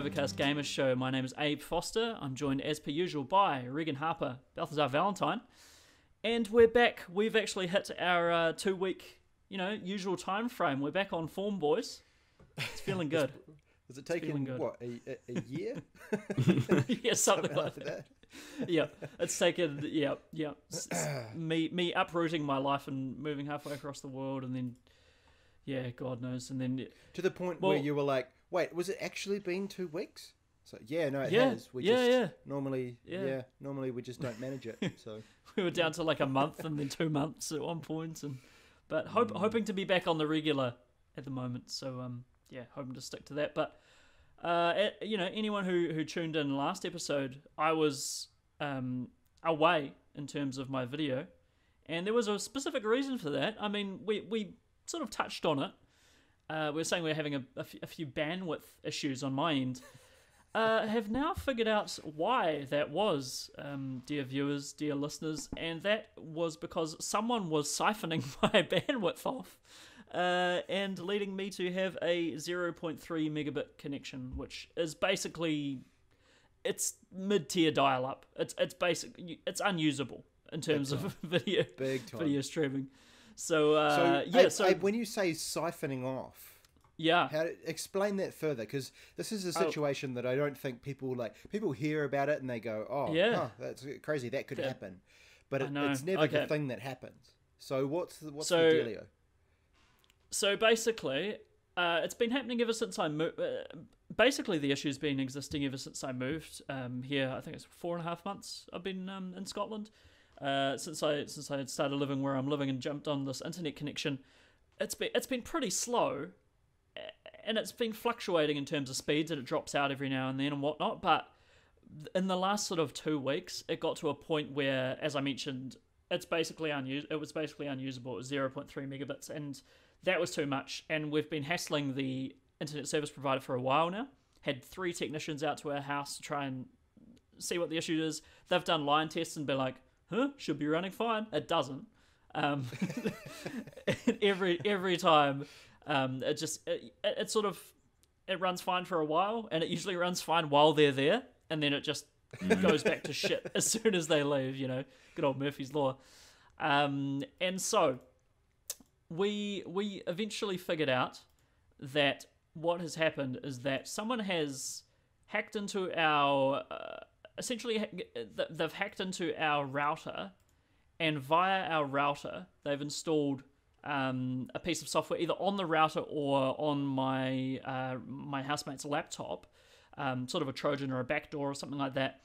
Overcast Gamers Show. My name is Abe Foster. I'm joined, as per usual, by Regan Harper, Balthazar Valentine, and we're back. We've actually hit our uh, two-week, you know, usual time frame. We're back on form, boys. It's feeling good. Has it taken what a, a, year? yeah, something like after that. that. Yeah, it's taken. Yeah, yeah. me, me uprooting my life and moving halfway across the world, and then, yeah, God knows, and then To the point Well- where you were like, "Wait, was it actually been two weeks?" So yeah, no, it Yeah, has. We yeah, just yeah. normally, Yeah. yeah. normally we just don't manage it. So we were down to like a month and then two months at one point and but hope, hoping to be back on the regular at the moment so um yeah hoping to stick to that but uh you know anyone who who tuned in last episode i was um away in terms of my video and there was a specific reason for that i mean we we sort of touched on it uh, we were saying we are having a, a, few, a few bandwidth issues on my end uh, have now figured out why that was, um, dear viewers, dear listeners, and that was because someone was siphoning my bandwidth off uh, and leading me to have a 0.3 megabit connection, which is basically it's mid-tier dial-up. It's it's basic. It's unusable in terms of video big video streaming. So, uh, so yeah, so when you say siphoning off, yeah, how explain that further? Because this is a Oh. situation that I don't think people like. People hear about it and they go, "Oh, Yeah. huh, that's crazy. That could Yeah. happen," but it, it's never the thing that happens. So what's the, what's So- the dealio? So basically, uh, it's been happening ever since I moved. Uh, basically, the issue's been existing ever since I moved um, here. I think it's four and a half months I've been um, in Scotland. Uh, since I since I had started living where I'm living and jumped on this internet connection, it's been it's been pretty slow, and it's been fluctuating in terms of speeds, and it drops out every now and then and whatnot. But in the last sort of two weeks, it got to a point where, as I mentioned, it's basically unus- It was basically unusable. It was zero point three megabits, and that was too much. And we've been hassling the internet service provider for a while now. Had three technicians out to our house to try and see what the issue is. They've done line tests and been like, "Huh, should be running fine." It doesn't. Um, every every time, um, it just it, it, it sort of it runs fine for a while, and it usually runs fine while they're there, and then it just goes back to shit as soon as they leave. You know, good old Murphy's law. Um, and so we we eventually figured out that what has happened is that someone has hacked into our uh, essentially they've hacked into our router and via our router they've installed um, a piece of software either on the router or on my uh, my housemate's laptop um, sort of a trojan or a backdoor or something like that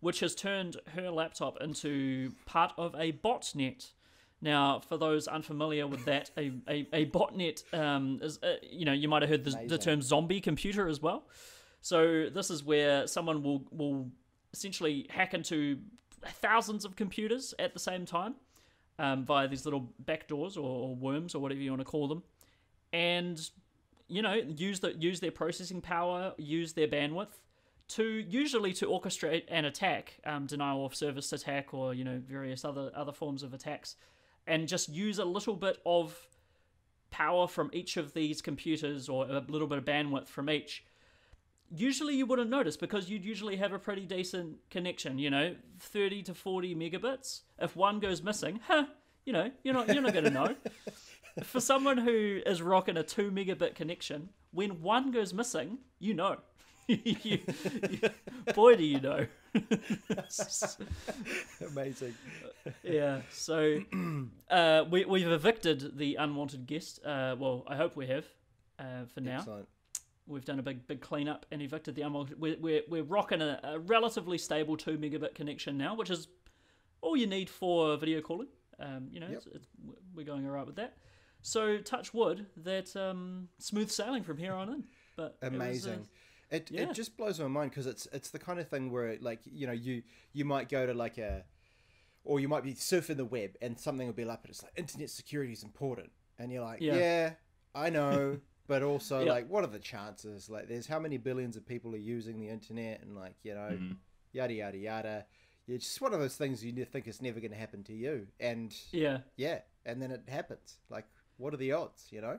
which has turned her laptop into part of a botnet. Now, for those unfamiliar with that, a, a, a botnet um, is, uh, you know, you might have heard the, the term zombie computer as well. So this is where someone will, will essentially hack into thousands of computers at the same time um, via these little backdoors or, or worms or whatever you want to call them, and you know use the use their processing power, use their bandwidth to usually to orchestrate an attack, um, denial of service attack, or you know various other other forms of attacks, and just use a little bit of power from each of these computers or a little bit of bandwidth from each. Usually you wouldn't notice because you'd usually have a pretty decent connection, you know, 30 to 40 megabits. If one goes missing, huh, you know, you're not you're not going to know. For someone who is rocking a 2 megabit connection, when one goes missing, you know. You- you- boy do you know. Amazing. yeah. So uh, we we've evicted the unwanted guest. Uh, well, I hope we have. Uh, for now, Excellent. We've done a big big cleanup and evicted the unwanted. We're we're, we're rocking a, a relatively stable two megabit connection now, which is all you need for video calling. Um, you know, Yep. it's, it's, we're going alright with that. So touch wood that um, smooth sailing from here on in. But it was, uh, Amazing. It, yeah. it just blows my mind because it's it's the kind of thing where like you know you you might go to like a or you might be surfing the web and something will be up and it's like internet security is important, and you're like, Yeah. yeah, I know, but also Yeah. like, what are the chances? Like, there's how many billions of people are using the internet, and like, you know, Mhm. yada yada yada. It's just one of those things you think is never going to happen to you, and Yeah. yeah, and then it happens. Like, what are the odds? You know?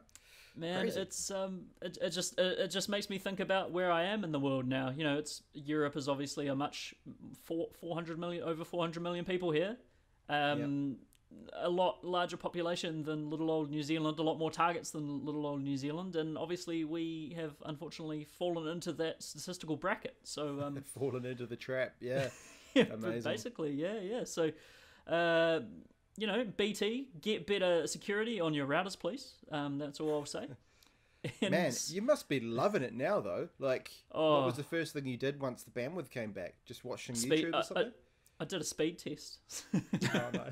Man, Crazy. it's um, it, it just it, it just makes me think about where I am in the world now. You know, it's Europe is obviously a much four four hundred million over four hundred million people here, um, a lot larger population than little old New Zealand, a lot more targets than little old New Zealand, and obviously we have unfortunately fallen into that statistical bracket. So um, Fallen into the trap. Yeah. yeah, Amazing. basically, yeah, yeah. So, uh, you know, BT, get better security on your routers, please. Um, that's all I'll say. And- Man, you must be loving it now, though. Like, Oh. what was the first thing you did once the bandwidth came back? Just watch some YouTube or something? I did a speed test. oh, no.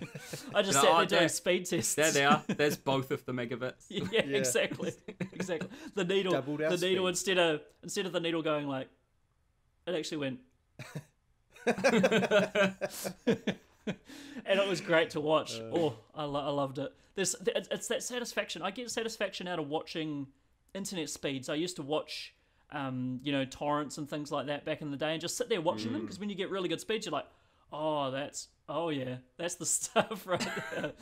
I just No, sat oh, there doing there- speed tests. There they are. There's both of the megabits. yeah, Yeah. exactly, exactly. The needle, Doubled the needle speed. instead of instead of the needle going like, it actually went, and it was great to watch. oh, I, lo- I loved it. There's it's, it's that satisfaction. I get satisfaction out of watching internet speeds. I used to watch, um, you know, torrents and things like that back in the day, and just sit there watching them because when you get really good speeds, you're like, oh, that's oh yeah, that's the stuff right there.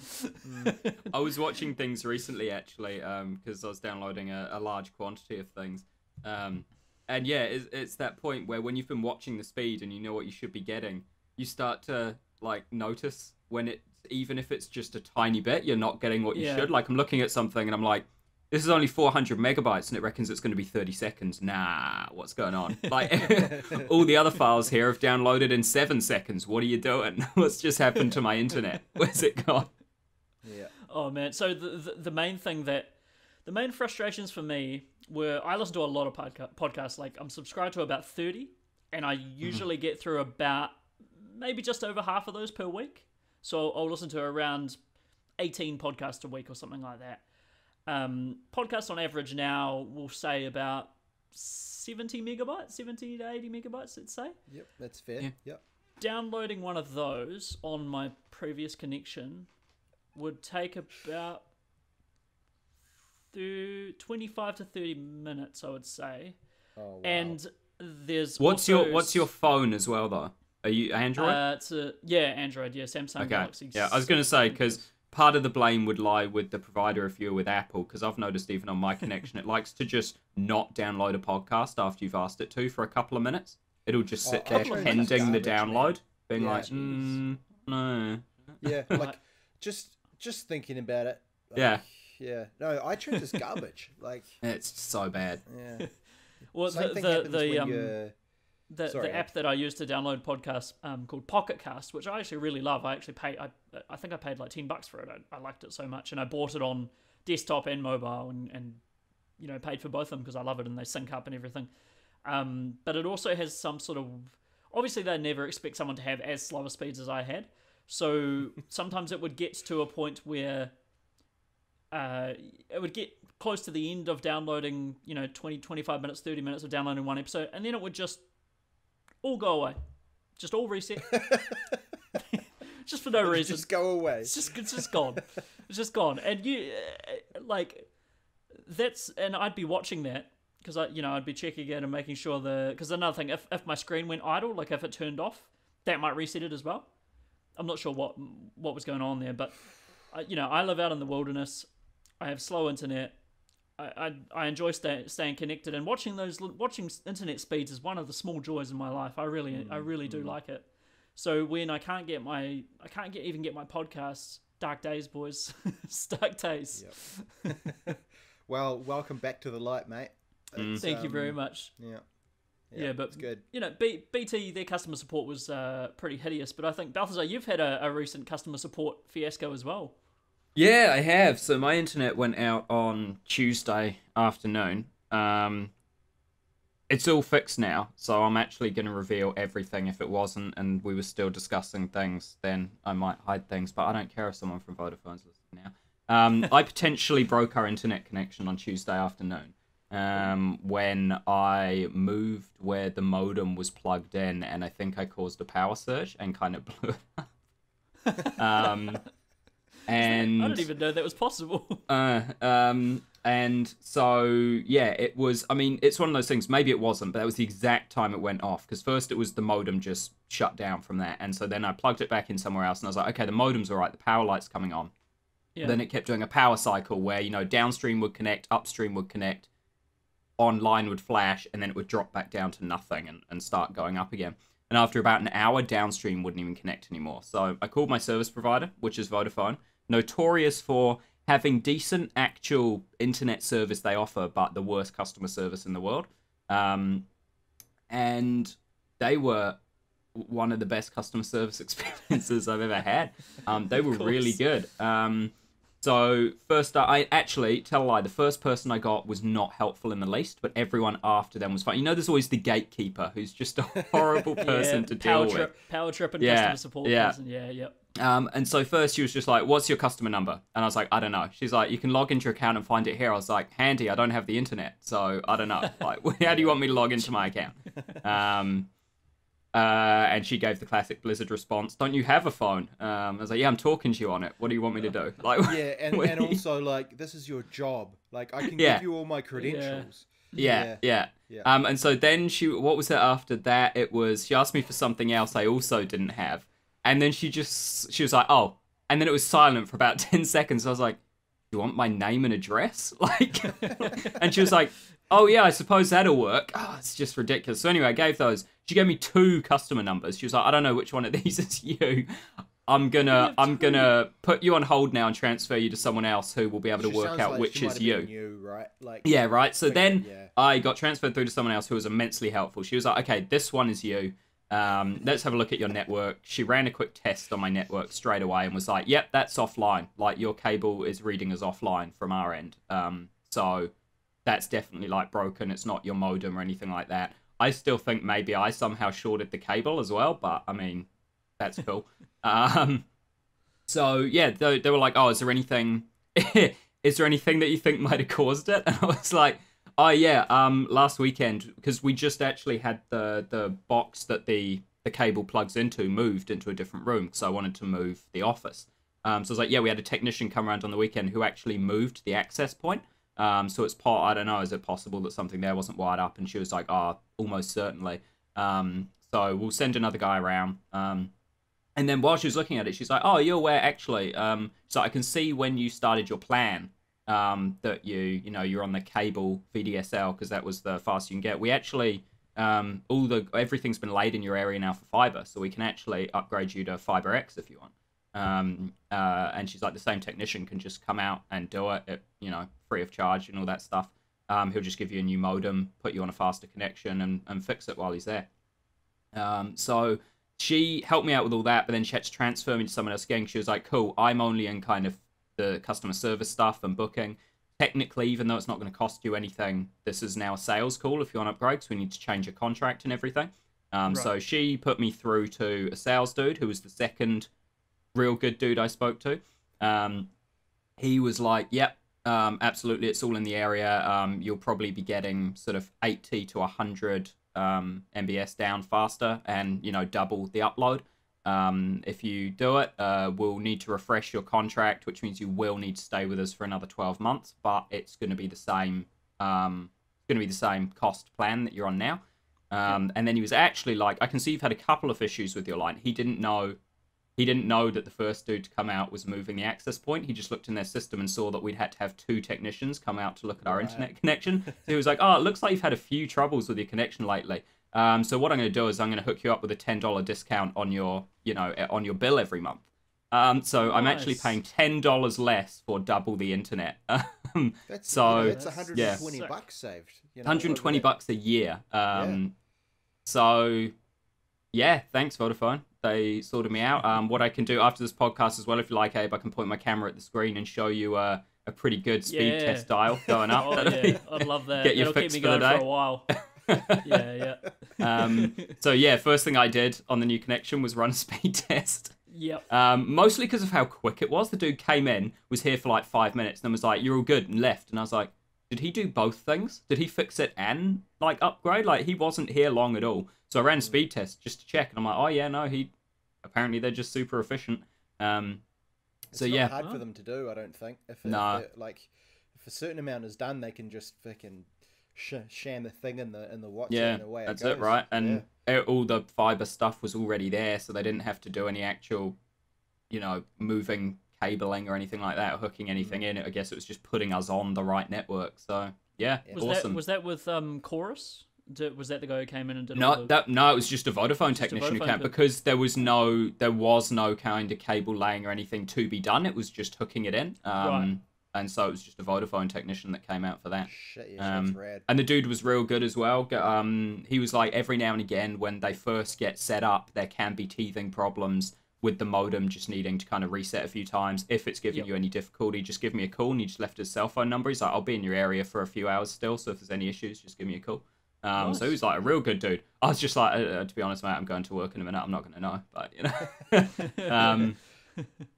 I was watching things recently actually because I was downloading a, a large quantity of things. Um, and yeah, it's, it's that point where when you've been watching the speed and you know what you should be getting, you start to like notice when it, even if it's just a tiny bit, you're not getting what you Yeah. should. Like I'm looking at something and I'm like, this is only 400 megabytes and it reckons it's going to be 30 seconds. Nah, what's going on? Like all the other files here have downloaded in seven seconds. What are you doing? What's just happened to my internet? Where's it gone? yeah. Oh man! So the, the the main thing that the main frustrations for me were I listen to a lot of podca- podcasts. Like I'm subscribed to about thirty, and I mm-hmm. usually get through about maybe just over half of those per week. So I'll listen to around eighteen podcasts a week or something like that. Um, podcasts on average now will say about seventy megabytes, seventy to eighty megabytes. Let's say Yep, that's fair. Yeah. Yep. downloading one of those on my previous connection would take about thir- 25 to 30 minutes i would say Oh, wow. and there's What's also your What's your phone as well though? Are you Android? uh, it's a, yeah android yeah samsung okay. galaxy Yeah, I was going to say because part of the blame would lie with the provider if you're with Apple. Because I've noticed even on my connection, it likes to just not download a podcast after you've asked it to for a couple of minutes. It'll just Oh, sit there pending the download, being Yeah. like, mm, no. yeah, like just just thinking about it. like, Yeah. Yeah. No, iTunes is garbage. like, It's so bad. yeah. well Same the the, the, um. The, Sorry, the app that I use to download podcasts um, called Pocket Cast, which I actually really love. I actually pay. I, I think I paid like ten bucks for it. I, I liked it so much, and I bought it on desktop and mobile, and, and you know paid for both of them because I love it and they sync up and everything. Um, but it also has some sort of obviously they never expect someone to have as slower speeds as I had. So sometimes it would get to a point where uh, it would get close to the end of downloading, you know, 20, 25 minutes, 30 minutes of downloading one episode, and then it would just all go away. Just all reset. just for no reason. Just go away. It's just it's just gone. It's just gone. And you uh, like that's and I'd be watching that because I you know I'd be checking it and making sure the because another thing if if my screen went idle like if it turned off that might reset it as well. I'm not sure what what was going on there, but I, you know I live out in the wilderness. I have slow internet. I, I, I enjoy stay, staying connected and watching those watching internet speeds is one of the small joys in my life. I really I really do like it. So when I can't get my I can't get even get my podcasts, Dark Days, boys, Dark Days. Well, welcome back to the light, mate. It's, Thank you very um, much. Yeah. Yeah, but it's good. You know, B- BT their customer support was uh, pretty hideous, but I think Balthazar, you've had a, a recent customer support fiasco as well. Yeah, I have. So my internet went out on Tuesday afternoon. Um, it's all fixed now, so I'm actually going to reveal everything. If it wasn't, and we were still discussing things, then I might hide things. But I don't care if someone from Vodafone's listening now. Um, I potentially broke our internet connection on Tuesday afternoon um, when I moved where the modem was plugged in, and I think I caused a power surge and kind of blew it up. Um, and I didn't even know that was possible. uh, um, and so yeah, it was. I mean, it's one of those things. Maybe it wasn't, but that was the exact time it went off. Because first it was the modem just shut down from that, and so then I plugged it back in somewhere else, and I was like, okay, the modem's all right. The power light's coming on. yeah. Then it kept doing a power cycle where you know downstream would connect, upstream would connect, online would flash, and then it would drop back down to nothing and, and start going up again. And after about an hour, downstream wouldn't even connect anymore. So I called my service provider, which is Vodafone, notorious for having decent actual internet service they offer, but the worst customer service in the world. Um, and they were one of the best customer service experiences I've ever had. Um, they were really good. Um, so first, I actually tell a lie. The first person I got was not helpful in the least, but everyone after them was fine. You know, there's always the gatekeeper who's just a horrible person yeah, to deal power with. trip, Power trip and Yeah, customer support yeah. person. Yeah, yep. Um, and so first she was just like, "What's your customer number?" And I was like, "I don't know." She's like, "You can log into your account and find it here." I was like, "Handy, I don't have the internet, so I don't know. Like, how do you want me to log into my account?" Um, uh, and she gave the classic Blizzard response, "Don't you have a phone?" Um, I was like, "Yeah, I'm talking to you on it. What do you want me to do?" Like, Yeah, and, and you- also like this is your job. Like I can Yeah. give you all my credentials. Yeah, yeah. Yeah. Um, and so then she, what was it after that? It was she asked me for something else I also didn't have, and then she just she was like, oh, and then it was silent for about ten seconds. I was like, do you want my name and address? Like, and she was like, oh yeah, I suppose that'll work. Oh, it's just ridiculous. So anyway, I gave those. She gave me two customer numbers. She was like, I don't know which one of these is you. I'm gonna I'm two. gonna put you on hold now and transfer you to someone else who will be able to She work out like which is you. right? Like Yeah, right. So then yeah. I got transferred through to someone else who was immensely helpful. She was like, okay, this one is you. Um, let's have a look at your network. She ran a quick test on my network straight away and was like, yep, that's offline. Like your cable is reading as offline from our end. Um, so that's definitely like broken. It's not your modem or anything like that. I still think maybe I somehow shorted the cable as well, but I mean, that's cool. um, so yeah, they, they were like, "Oh, is there anything? is there anything that you think might have caused it?" And I was like, "Oh yeah, um, last weekend because we just actually had the the box that the the cable plugs into moved into a different room, so I wanted to move the office. Um, so I was like, yeah, we had a technician come around on the weekend who actually moved the access point. Um, so it's part. I don't know. Is it possible that something there wasn't wired up? And she was like, "Oh, almost certainly." Um, so we'll send another guy around. Um, and then while she was looking at it, she's like, "Oh, you're aware actually." Um, so I can see when you started your plan um, that you, you know, you're on the cable VDSL because that was the fastest you can get. We actually, um, all the everything's been laid in your area now for fiber, so we can actually upgrade you to Fiber X if you want. Um, uh, and she's like, the same technician can just come out and do it, at, you know, free of charge and all that stuff. Um, he'll just give you a new modem, put you on a faster connection, and, and fix it while he's there. Um, so she helped me out with all that, but then she had to transfer me to someone else again. She was like, "Cool, I'm only in kind of the customer service stuff and booking. Technically, even though it's not going to cost you anything, this is now a sales call if you want to upgrade, because we need to change your contract and everything." Um, So she put me through to a sales dude who was the second real good dude I spoke to. Um, he was like, "Yep, um, absolutely, it's all in the area. Um, you'll probably be getting sort of 80 to 100 um, MBS down faster, and you know double the upload. Um, if you do it, uh, we'll need to refresh your contract, which means you will need to stay with us for another 12 months. But it's going to be the same. Um, it's going to be the same cost plan that you're on now. Um, and then he was actually like, I can see you've had a couple of issues with your line. He didn't know he didn't know that the first dude to come out was moving the access point. He just looked in their system and saw that we'd had to have two technicians come out to look at our Right. internet connection. So he was like, "Oh, it looks like you've had a few troubles with your connection lately. Um, so what I'm going to do is I'm going to hook you up with a ten dollar discount on your, you know, eh, on your bill every month. Um, so I'm actually paying ten dollars less for double the internet. Um, That's So, you know, it's That's 120 sick. bucks saved. You know, 120 bucks a year. Um, So, yeah, thanks Vodafone. They sorted me out. Um, what I can do after this podcast as well, if you like, Abe, I can point my camera at the screen and show you uh, a pretty good speed Yeah. test dial going up. Oh That'll be- yeah, I'd love that. Get your It'll keep fix me for the going for day. a while. yeah, yeah. um, so yeah, first thing I did on the new connection was run a speed test. Yep. Um, mostly because of how quick it was. The dude came in, was here for like five minutes, and then was like, "You're all good," and left. And I was like, "Did he do both things? Did he fix it and like upgrade? Like he wasn't here long at all." So I ran a speed test just to check, and I'm like, "Oh yeah, no, he apparently they're just super efficient." Um, It's so not yeah, hard for them to do. I don't think. If, No. if they're- like if a certain amount is done, they can just fucking sh- sham the thing in the in the watch. yeah, and away that's it, it, right? And Yeah. a- all the fiber stuff was already there, so they didn't have to do any actual, you know, moving cabling or anything like that, or hooking anything Mm. in. I guess it was just putting us on the right network. So yeah, Yeah. Was awesome. that was that with um Chorus? Did, was that the guy who came in and did all No, the... that no, it was just a Vodafone a technician who Vodafone came pe- because there was no there was no kind of cable laying or anything to be done. It was just hooking it in. Um, Right. And so it was just a Vodafone technician that came out for that. Shit, yeah, that's Um, rad. And the dude was real good as well. Um, he was like every now and again when they first get set up, there can be teething problems with the modem just needing to kind of reset a few times. If it's giving Yep. you any difficulty, just give me a call. And he just left his cell phone number. He's like, I'll be in your area for a few hours still. So if there's any issues, just give me a call. Um, So he was like a real good dude. I was just like, uh, uh, to be honest, mate, I'm going to work in a minute. I'm not going to know, but you know.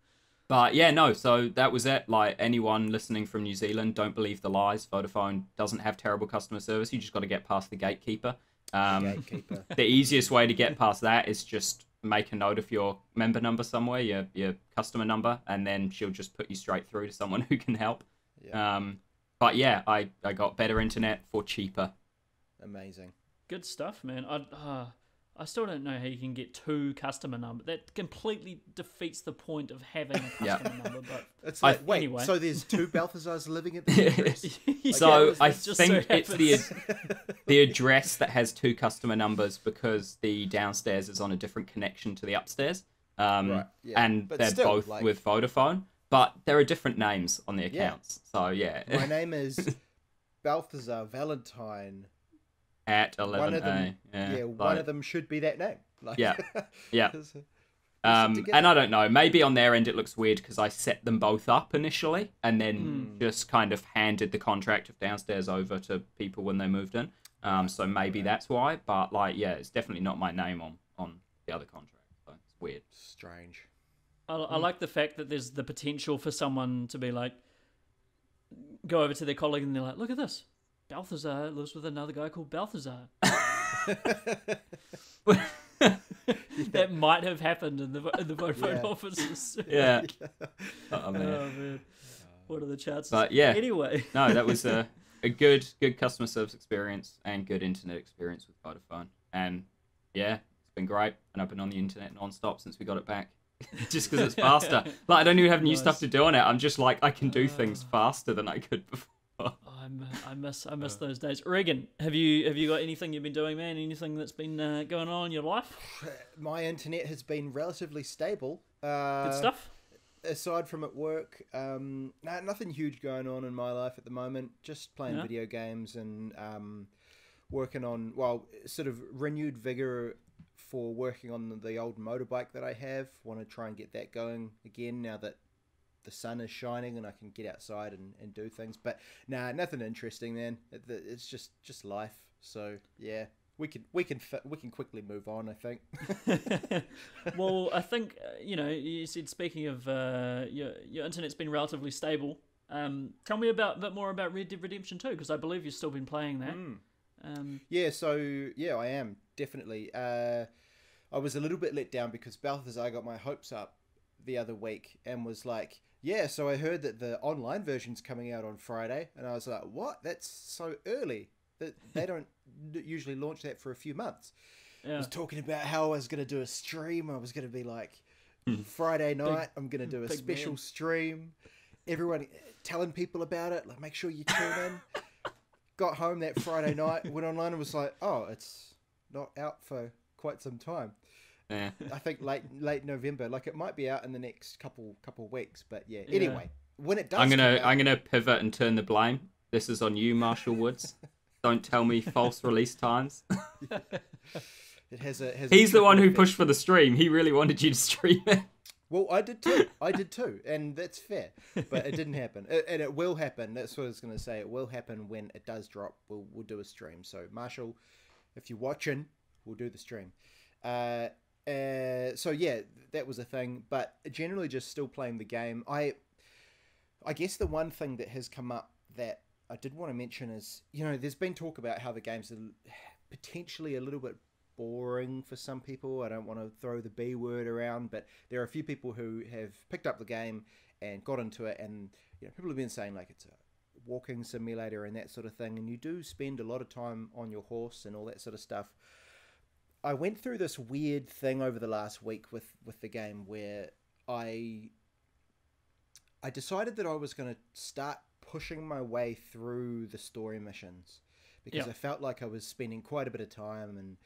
but yeah, no. So that was it. Like anyone listening from New Zealand, don't believe the lies. Vodafone doesn't have terrible customer service. You just got to get past the gatekeeper. Um, Gatekeeper. the easiest way to get past that is just make a note of your member number somewhere, your your customer number, and then she'll just put you straight through to someone who can help. Yeah, Um, but yeah, I, I got better internet for cheaper. amazing. Good stuff, man. I uh, I still don't know how you can get two customer numbers. That completely defeats the point of having a Yeah. customer number. But It's I- like wait, Anyway. so there's two Balthazars living at the address. So I just so think it's the the address that has two customer numbers because the downstairs is on a different connection to the upstairs. Um, Right, yeah. and But they're still, both like- with Vodafone, but there are different names on the Yeah. accounts. So yeah, My name is Balthazar Valentine. At One eleven of them, A. yeah, Yeah, one of them should be that name. Like, Yeah, yeah. it's- it's Um, and I don't know. Maybe on their end it looks weird because I set them both up initially and then Hmm. just kind of handed the contract of downstairs over to people when they moved in. Um, so maybe that's why. But like, yeah, it's definitely not my name on on the other contract. So it's weird. Strange. I, I like the fact that there's the potential for someone to be like, go over to their colleague and they're like, look at this. Balthazar lives with another guy called Balthazar. that might have happened in the in the Vodafone Yeah. offices. Yeah. oh oh man. man, what are the chances? But yeah. Anyway, No, that was a a good good customer service experience and good internet experience with Vodafone. And yeah, it's been great. And I've been on the internet non-stop since we got it back. just because it's faster. Like I don't even have new stuff to do on it. I'm just like I can do things Ah. faster than I could before. I'm, I miss I miss those days. Regan, have you have you got anything you've been doing, man? Anything that's been uh, going on in your life? My internet has been relatively stable. Uh, Good stuff. Aside from at work, um, nah, nothing huge going on in my life at the moment. Just playing Yeah. video games and um, working on, well, sort of renewed vigor for working on the old motorbike that I have. Want to try and get that going again now that the sun is shining and I can get outside and, and do things. But nah, nothing interesting, then. It, it's just just life. So yeah, we can we can we can quickly move on. I think. well, I think uh, you know. You said speaking of uh, your your internet's been relatively stable. Um, tell me about a bit more about Red Dead Redemption 2 because I believe you've still been playing that. Mm. Um, Yeah, so yeah, I am definitely. Uh, I was a little bit let down because Balthazar got my hopes up the other week and was like, "Yeah, so I heard that the online version's coming out on Friday," and I was like, "What? That's so early. That they don't usually launch that for a few months." I was talking about how I was going to do a stream. I was going to be like, hmm. Friday night, I'm going to do a special man. stream. Everyone telling people about it. Like, make sure you tune in. Got home that Friday night, went online and was like, oh, it's not out for quite some time. Yeah. I think late late November. Like, it might be out in the next couple couple weeks. But yeah. Yeah. Anyway, when it does, I'm gonna out- I'm gonna pivot and turn the blame. This is on you, Marshall Woods. Don't tell me false release times. it has a has a He's the one who trickle pushed for the stream. He really wanted you to stream it. Well, I did too. I did too, and that's fair. But it didn't happen, It- and it will happen. That's what I was going to say. It will happen when it does drop. We'll we'll do a stream. So Marshall, if you're watching, we'll do the stream. Uh, uh, so yeah, that was a thing. But generally, just still playing the game. I, I guess the one thing that has come up that I did want to mention is, you know, there's been talk about how the game's a l- potentially a little bit boring for some people. I don't want to throw the B word around, but there are a few people who have picked up the game and got into it, and you know, people have been saying like it's a walking simulator and that sort of thing, and you do spend a lot of time on your horse and all that sort of stuff. I went through this weird thing over the last week with with the game where I I decided that I was going to start pushing my way through the story missions because Yeah. I felt like I was spending quite a bit of time and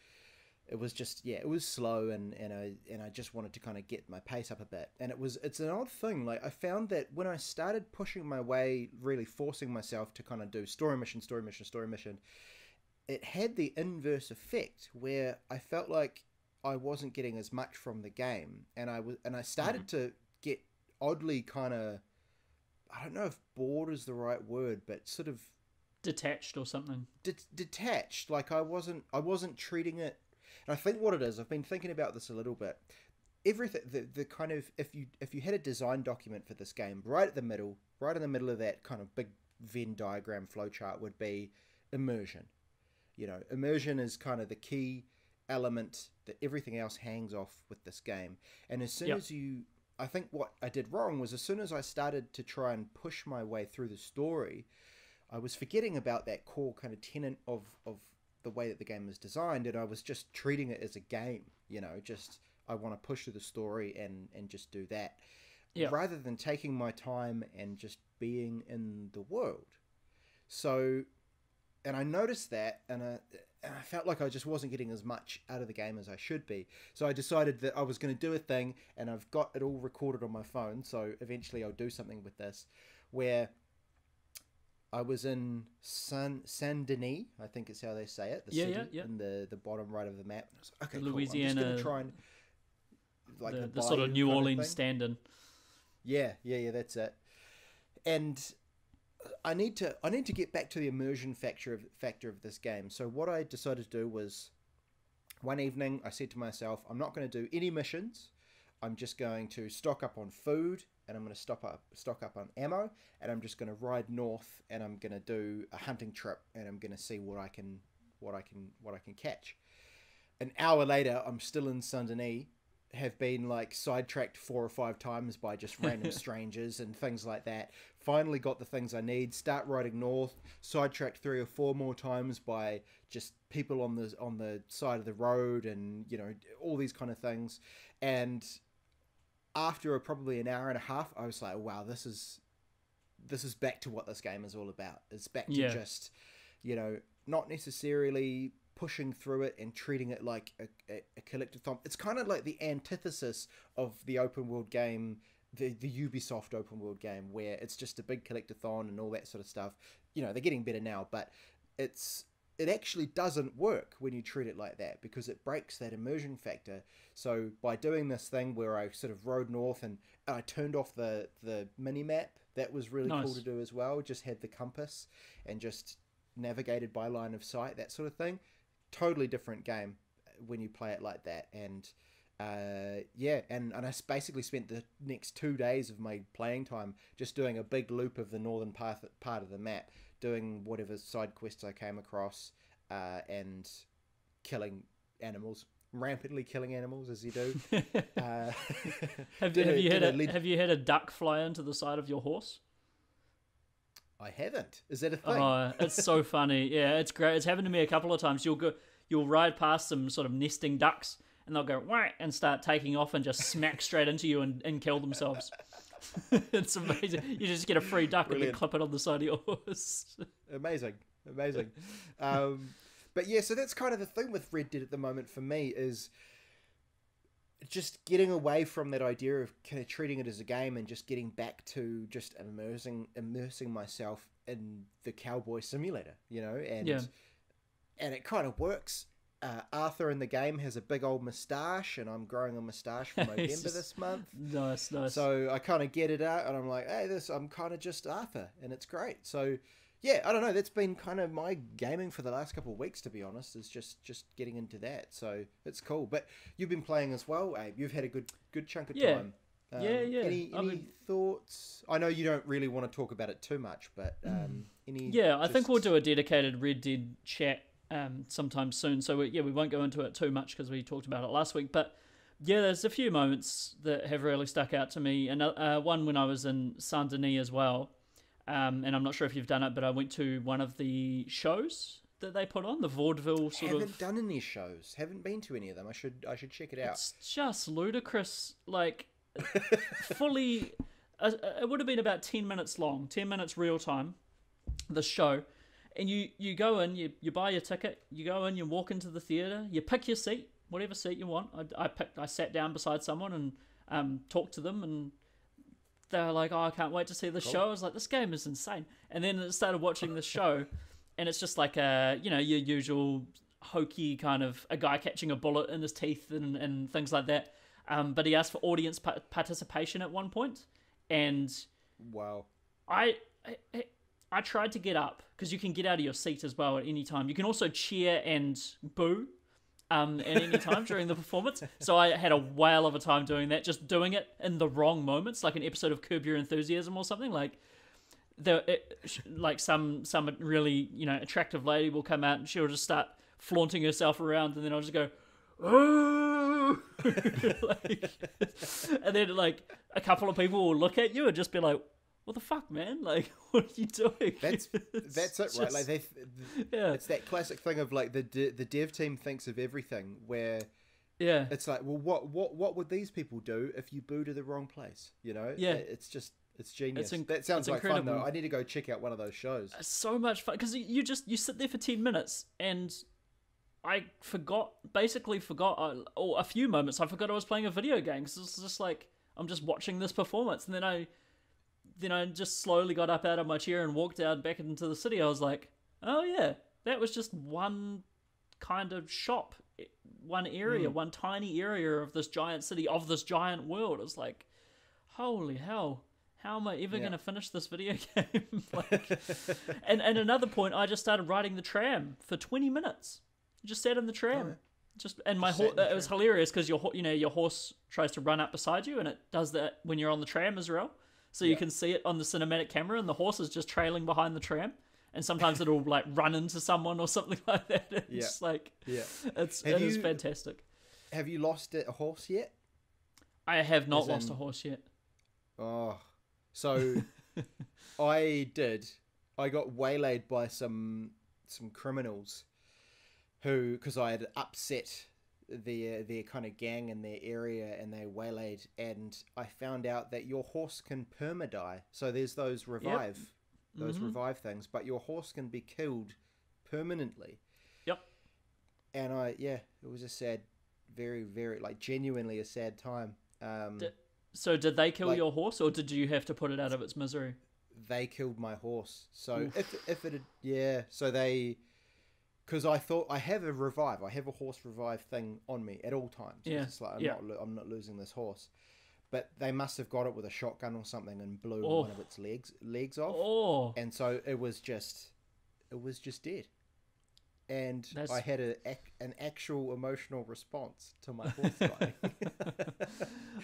it was just yeah it was slow and and I and I just wanted to kind of get my pace up a bit and it was it's an odd thing like I found that when I started pushing my way really forcing myself to kind of do story mission story mission story mission it had the inverse effect where I felt like I wasn't getting as much from the game and I was and I started mm-hmm. to get oddly kind of I don't know if bored is the right word but sort of Detached or something. de- detached like I wasn't I wasn't treating it and I think what it is I've been thinking about this a little bit everything the, the kind of if you if you had a design document for this game right at the middle right in the middle of that kind of big Venn diagram flowchart would be immersion you know immersion is kind of the key element that everything else hangs off with this game and as soon Yep. as you I think what I did wrong was as soon as I started to try and push my way through the story I was forgetting about that core kind of tenet of of the way that the game is designed, and I was just treating it as a game. You know, just I want to push through the story and and just do that, Yeah. rather than taking my time and just being in the world. So, and I noticed that, and I, and I felt like I just wasn't getting as much out of the game as I should be. So I decided that I was going to do a thing, and I've got it all recorded on my phone. So eventually, I'll do something with this, where I was in San Saint Denis, I think is how they say it, the Yeah, city yeah, yeah. in the the bottom right of the map. Like, okay, The cool. I'm just Louisiana- gonna try and like the, the, the sort of New kind Orleans thing. stand-in. Yeah, yeah, yeah, that's it. And I need to I need to get back to the immersion factor of factor of this game. So what I decided to do was one evening I said to myself, I'm not going to do any missions. I'm just going to stock up on food and I'm going to stock up stock up on ammo and I'm just going to ride north and I'm going to do a hunting trip and I'm going to see what I can what I can what I can catch. An hour later, I'm still in Saint Denis, have been like sidetracked four or five times by just random strangers and things like that. Finally got the things I need. Start riding north. Sidetracked three or four more times by just people on the on the side of the road and you know all these kind of things. And after probably an hour and a half, I was like, wow, this is this is back to what this game is all about. It's back to Yeah. just you know not necessarily pushing through it and treating it like a, a, a collectathon. It's kind of like the antithesis of the open world game, the the Ubisoft open world game, where it's just a big collectathon and all that sort of stuff. You know, they're getting better now, but it's it actually doesn't work when you treat it like that because it breaks that immersion factor. So by doing this thing where I sort of rode north and I turned off the the mini map, that was really cool to do as well. Just had the compass and just navigated by line of sight, that sort of thing. Totally different game when you play it like that. And uh, yeah, and, and I basically spent the next two days of my playing time just doing a big loop of the northern part, part of the map, doing whatever side quests I came across, uh, and killing animals, rampantly killing animals as you do. uh, Have, have you had a, have you had a duck fly into the side of your horse? I haven't. Is that a thing? Oh, it's so funny. Yeah, it's great. It's happened to me a couple of times. You'll go, you'll ride past some sort of nesting ducks, and they'll go whack and start taking off and just smack straight into you and, and kill themselves. it's amazing. You just get a free duck and Brilliant. then clip it on the side of your horse. amazing amazing um, but yeah so that's kind of the thing with red dead at the moment for me is just getting away from that idea of kind of treating it as a game and just getting back to just immersing immersing myself in the cowboy simulator you know and Yeah. and it kind of works uh, Arthur in the game has a big old moustache, and I'm growing a moustache for November just- this month. nice, nice. So I kind of get it out, and I'm like, hey, this I'm kind of just Arthur, and it's great. So yeah, I don't know. That's been kind of my gaming for the last couple of weeks, to be honest. Is just just getting into that. So it's cool. But you've been playing as well, Abe. You've had a good good chunk of Yeah. time. Um, Yeah, yeah. Any, any thoughts? I know you don't really want to talk about it too much, but um, any? yeah, I think we'll do a dedicated Red Dead chat um, sometime soon. So we, yeah, we won't go into it too much because we talked about it last week. But yeah, there's a few moments that have really stuck out to me, and uh, one when I was in Saint Denis as well. Um, and I'm not sure if you've done it, but I went to one of the shows that they put on the vaudeville sort of. Haven't of. done any shows. Haven't been to any of them. I should I should check it out. It's just ludicrous. Like fully, uh, it would have been about ten minutes long, ten minutes real time. The show, and you you go in, you you buy your ticket, you go in, you walk into the theater, you pick your seat, whatever seat you want. I I picked, I sat down beside someone and um talked to them and. They were like, "Oh, I can't wait to see the show." I was like, "This game is insane." And then I started watching the show, and it's just like a you know your usual hokey kind of a guy catching a bullet in his teeth and, and things like that. Um, but he asked for audience pa- participation at one point, and Wow. I I, I tried to get up because you can get out of your seat as well at any time. You can also cheer and boo. Um, at any time during the performance, so I had a whale of a time doing that. Just doing it in the wrong moments, like an episode of Curb Your Enthusiasm or something. Like the it, like some some really you know attractive lady will come out and she'll just start flaunting herself around, and then I'll just go, like, and then like a couple of people will look at you and just be like, "What the fuck, man? Like, what are you doing?" That's It's that's it, right? Like just- they, yeah, it's that classic thing of like the the dev team thinks of everything. Where yeah, it's like, well, what what what would these people do if you boo to the wrong place? You know? Yeah. It's just it's genius. inc- that sounds it's like fun though. I need to go check out one of those shows. so much fun because you just you sit there for 10 minutes and i forgot basically forgot uh, or a few moments i forgot i was playing a video game because it's just like i'm just watching this performance and then i then i just slowly got up out of my chair and walked out back into the city i was like oh yeah that was just one kind of shop one area Hmm. one tiny area of this giant city of this giant world it's like holy hell how am I ever Yeah. going to finish this video game? like, and and another point, I just started riding the tram for twenty minutes. Just sat in the tram, yeah. just and my horse. It was hilarious because your you know your horse tries to run up beside you, and it does that when you're on the tram as well. So you can see it on the cinematic camera, and the horse is just trailing behind the tram. And sometimes it'll like run into someone or something like that. It's Yeah. like Yeah. it's Have it is you- fantastic. Have you lost a horse yet? I have not As lost in- a horse yet. Oh, so I did. I got waylaid by some some criminals who, because I had upset their their kind of gang in their area, and they waylaid, and I found out that your horse can perma die. So there's those revive, those Mhm. revive things, but your horse can be killed permanently. Yep. And I, yeah, it was a sad, very, very like genuinely a sad time. Um, D- So did they kill Like- your horse, or did you have to put it out of its misery? they killed my horse. So Oof. if if it had, yeah, so they because I thought I have a revive, I have a horse revive thing on me at all times. Yeah, it's like I'm yeah. not lo- I'm not losing this horse, but they must have got it with a shotgun or something and blew Oh. one of its legs legs off, Oh, and so it was just it was just dead. And That's- I had a, an actual emotional response to my horse dying.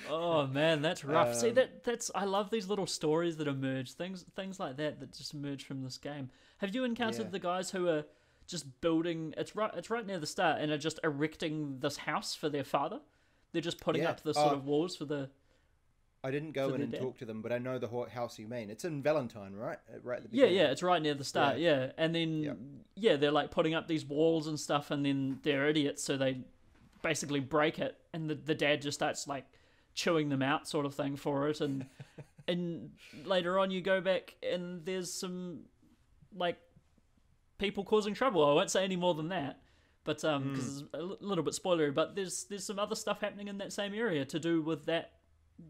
oh man, that's rough. See Um, that that's I love these little stories that emerge, things things like that that just emerge from this game. Have you encountered Yeah. the guys who are just building? It's right, it's right near the start, and are just erecting this house for their father. They're just putting Yeah. up the sort Oh. of walls for the. I didn't go in and dad? talk to them, but I know the house you mean. It's in Valentine, right? Uh, Right at the Yeah, beginning. yeah, yeah, it's right near the start. Yeah, and then Yep. yeah, they're like putting up these walls and stuff, and then they're idiots, so they basically break it, and the the dad just starts like chewing them out, sort of thing, for it, and and later on you go back and there's some like people causing trouble. I won't say any more than that, but um, because it's a little bit spoilery, but there's there's some other stuff happening in that same area to do with that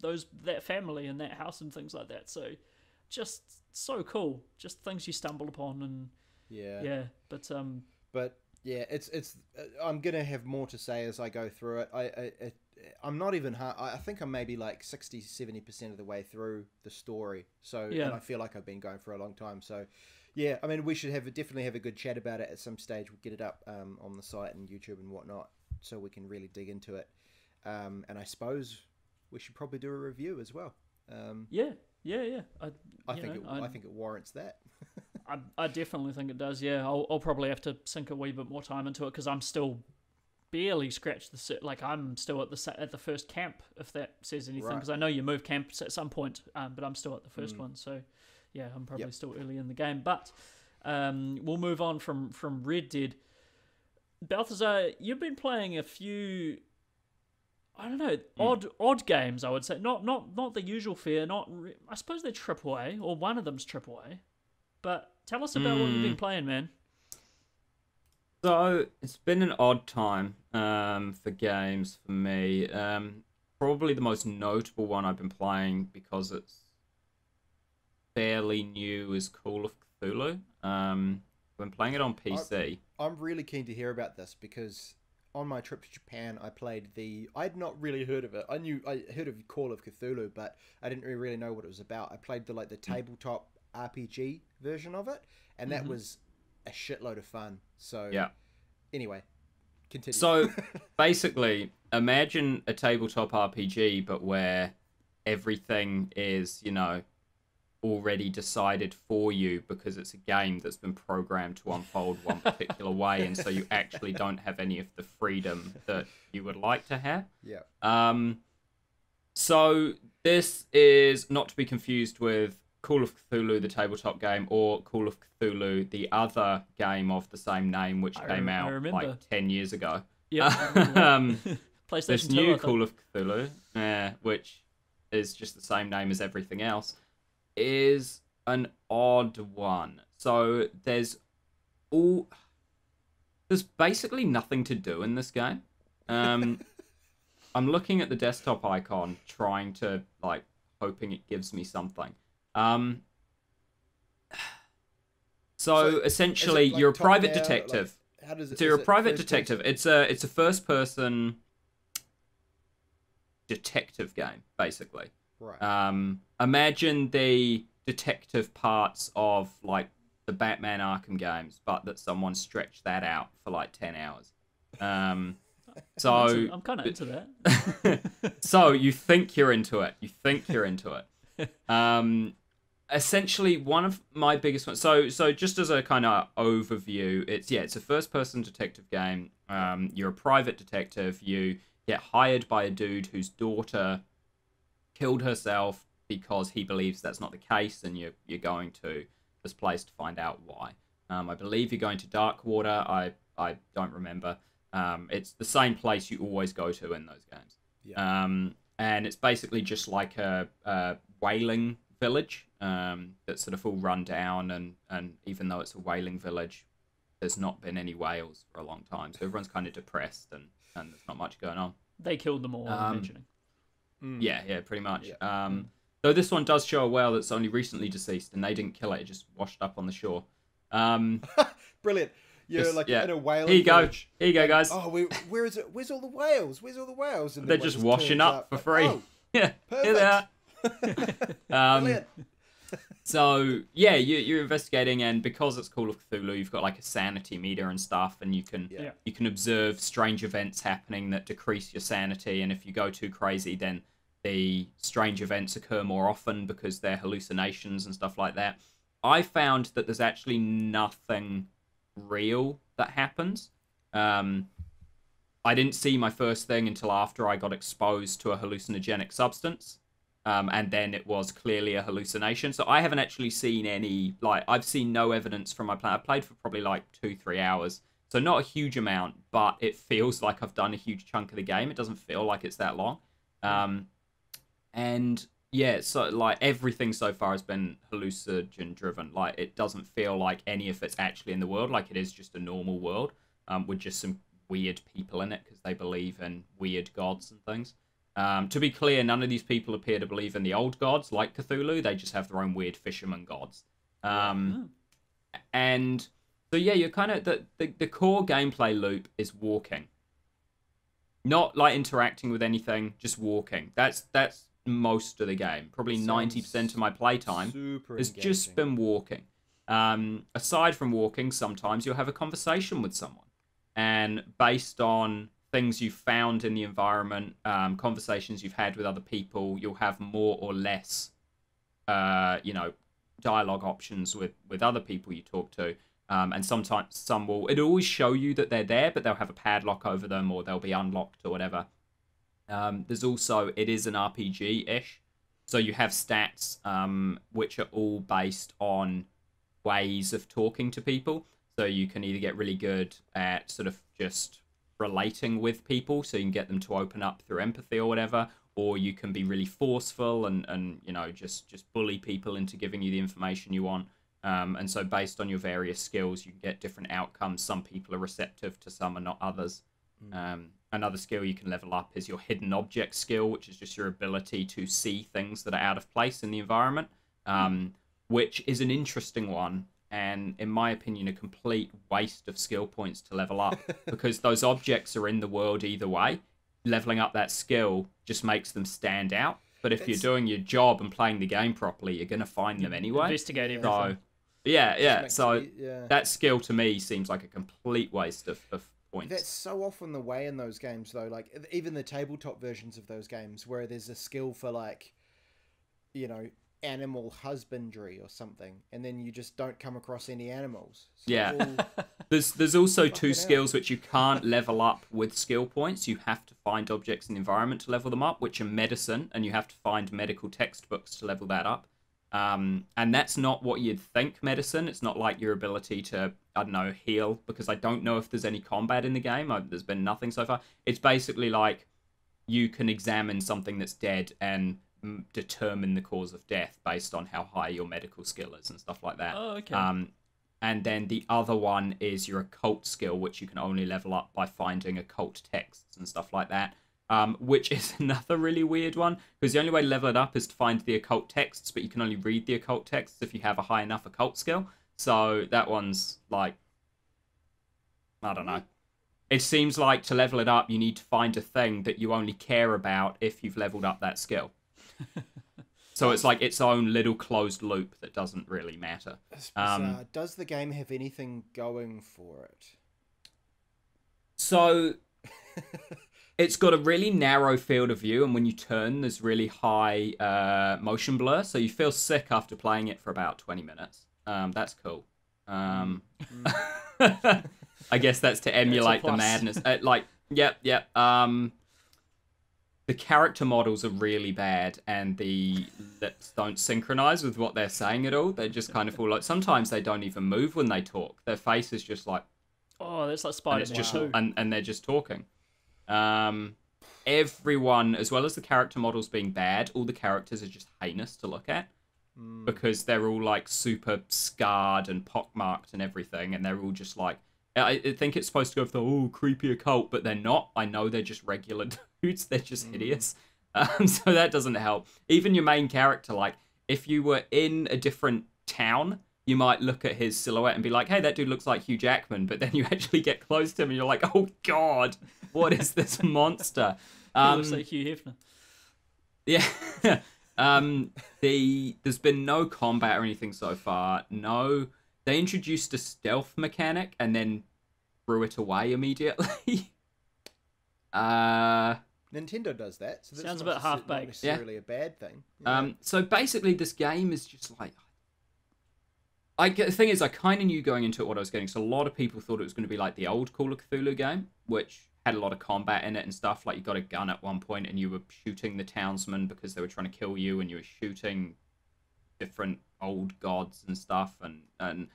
those that family and that house and things like that. So just so cool. Just things you stumble upon and Yeah. yeah. But um But yeah, it's it's. Uh, I'm gonna have more to say as I go through it. I, I it, I'm not even. ha- I I think I'm maybe like 60, 70 percent of the way through the story. So Yeah. and I feel like I've been going for a long time. So yeah, I mean, we should have a, definitely have a good chat about it at some stage. We'll get it up um, on the site and YouTube and whatnot, so we can really dig into it. Um, and I suppose we should probably do a review as well. Um, yeah, yeah, yeah. I I think know, it, I, I- think it warrants that. I, I definitely think it does. Yeah, I'll, I'll probably have to sink a wee bit more time into it because I'm still barely scratched the like I'm still at the at the first camp if that says anything Right. because I know you move camps at some point, um, but I'm still at the first Mm. one. So yeah, I'm probably Yep. still early in the game. But um, we'll move on from from Red Dead. Balthazar, you've been playing a few. I don't know, odd odd games. I would say not not not the usual fare. Not re- I suppose they're triple A or one of them's triple A. But tell us about what you've been playing, man. So it's been an odd time um, for games for me. Um, probably the most notable one I've been playing because it's fairly new is Call of Cthulhu. Um, been playing it on PC. I'm really keen to hear about this because on my trip to Japan, I played the. I'd not really heard of it. I knew I heard of Call of Cthulhu, but I didn't really, really know what it was about. I played the like the tabletop RPG version of it, and that was a shitload of fun. So Yeah. Anyway, continue. So basically, imagine a tabletop RPG, but where everything is, you know, already decided for you because it's a game that's been programmed to unfold one particular way, and so you actually don't have any of the freedom that you would like to have. yeah, Um, so this is not to be confused with Call of Cthulhu, the tabletop game, or Call of Cthulhu, the other game of the same name, which I came out like ten years ago. Yeah, um, PlayStation this 2, new. Call of Cthulhu, uh, which is just the same name as everything else, is an odd one. So there's all there's basically nothing to do in this game. Um, I'm looking at the desktop icon, trying to like hoping it gives me something. Um, so, So, essentially, like, you're a private like, detective. how does it? So you're a private detective. person? It's a it's a first person detective game, basically. Right. Um, imagine the detective parts of like the Batman Arkham games, but that someone stretched that out for like ten hours. Um, so I'm kind of into that. so you think you're into it. You think you're into it. Um, essentially, one of my biggest ones. So, so just as a kind of overview, it's yeah, it's a first-person detective game. Um, you're a private detective. You get hired by a dude whose daughter killed herself because he believes that's not the case, and you're you're going to this place to find out why. Um, I believe you're going to Darkwater. I I don't remember. Um, it's the same place you always go to in those games. Yeah. Um, and it's basically just like a, a whaling village um, that's sort of all run down, and, and even though it's a whaling village, there's not been any whales for a long time, so everyone's kind of depressed and, and there's not much going on. They killed them all, I'm Um, imagining. Mm. Yeah, yeah, pretty much. Yeah. Um, though this one does show a whale that's only recently deceased, and they didn't kill it; it just washed up on the shore. Um, Brilliant. You're Just- like yeah. in a whale. here you go, village. here you go, guys. Oh, we, where is it? Where's all the whales? Where's all the whales? And They're one just washing turns up for like, free. Oh, yeah, here they are. Um, Brilliant. So yeah, you, you're investigating, and because it's Call of Cthulhu, you've got like a sanity meter and stuff, and you can Yeah. You can observe strange events happening that decrease your sanity, and if you go too crazy, then the strange events occur more often because they're hallucinations and stuff like that. I found that there's actually nothing real that happens. Um, I didn't see my first thing until after I got exposed to a hallucinogenic substance um, and then it was clearly a hallucination. So I haven't actually seen any like I've seen no evidence from my play. I played for probably like two three hours, so not a huge amount, but it feels like I've done a huge chunk of the game. It doesn't feel like it's that long, um, and yeah, so like everything so far has been hallucinogen driven. Like it doesn't feel like any of it's actually in the world. Like it is just a normal world um, with just some weird people in it because they believe in weird gods and things. Um, to be clear, none of these people appear to believe in the old gods like Cthulhu. They just have their own weird fisherman gods. Um, and so yeah, you're kind of the, the the core gameplay loop is walking, not like interacting with anything, just walking. That's that's most of the game. Probably ninety percent of my playtime has just been walking. Um, aside from walking, sometimes you'll have a conversation with someone, and based on things you've found in the environment, um, conversations you've had with other people, you'll have more or less, uh, you know, dialogue options with with other people you talk to. Um, and sometimes some will it'll always show you that they're there, but they'll have a padlock over them or they'll be unlocked or whatever. Um, there's also it is an RPG ish, so you have stats um, which are all based on ways of talking to people. So you can either get really good at sort of just relating with people, so you can get them to open up through empathy or whatever, or you can be really forceful and and you know just just bully people into giving you the information you want. Um, and so based on your various skills, you can get different outcomes. Some people are receptive to some, and not others. Um, another skill you can level up is your hidden object skill, which is just your ability to see things that are out of place in the environment, um, which is an interesting one. And in my opinion, a complete waste of skill points to level up because those objects are in the world either way. Leveling up that skill just makes them stand out. But if you're doing your job and playing the game properly, you're going to find them anyway. Investigate Yeah. everything. So, yeah, yeah. So it- yeah. that skill to me seems like a complete waste of, of points. That's so often the way in those games, though. Like even the tabletop versions of those games, where there's a skill for like, you know, animal husbandry or something, and then you just don't come across any animals. So Yeah. all- There's there's also two hell. skills which you can't level up with skill points. You have to find objects in the environment to level them up, which are medicine, and you have to find medical textbooks to level that up. Um, and that's not what you'd think medicine. It's not like your ability to I don't know heal because I don't know if there's any combat in the game. I, there's been nothing so far. It's basically like you can examine something that's dead and determine the cause of death based on how high your medical skill is and stuff like that. Oh, okay. Um, and then the other one is your occult skill, which you can only level up by finding occult texts and stuff like that. Um, which is another really weird one because the only way to level it up is to find the occult texts, but you can only read the occult texts if you have a high enough occult skill. So that one's like, I don't know. It seems like to level it up, you need to find a thing that you only care about if you've leveled up that skill. So it's like its own little closed loop that doesn't really matter. Um. Does the game have anything going for it? So it's got a really narrow field of view, and when you turn, there's really high uh, motion blur. So you feel sick after playing it for about 20 minutes. Um, that's cool. Um, I guess that's to emulate the madness. Uh, like, yep, yep. Um, the character models are really bad, and the lips don't synchronize with what they're saying at all. They just kind of feel like sometimes they don't even move when they talk. Their face is just like oh, that's like Spider Man just and, and they're just talking. Um, everyone, as well as the character models being bad, all the characters are just heinous to look at Hmm. because they're all like super scarred and pockmarked and everything, and they're all just like. I, I think it's supposed to go for the oh creepy occult, but they're not. I know they're just regular dudes. They're just hideous. Um, so that doesn't help. Even your main character, like if you were in a different town, you might look at his silhouette and be like, "Hey, that dude looks like Hugh Jackman." But then you actually get close to him and you're like, "Oh God, what is this monster?" Um, looks like Hugh Hefner. yeah. um, the there's been no combat or anything so far. No, they introduced a stealth mechanic and then threw it away immediately. uh, Nintendo does that. So that's Sounds a not bit half-baked. Not necessarily a bad thing. Um, so basically, this game is just like. I the thing is, I kind of knew going into it what I was getting. So a lot of people thought it was going to be like the old Call of Cthulhu game, which had a lot of combat in it and stuff. Like you got a gun at one point and you were shooting the townsmen because they were trying to kill you, and you were shooting different old gods and stuff. And and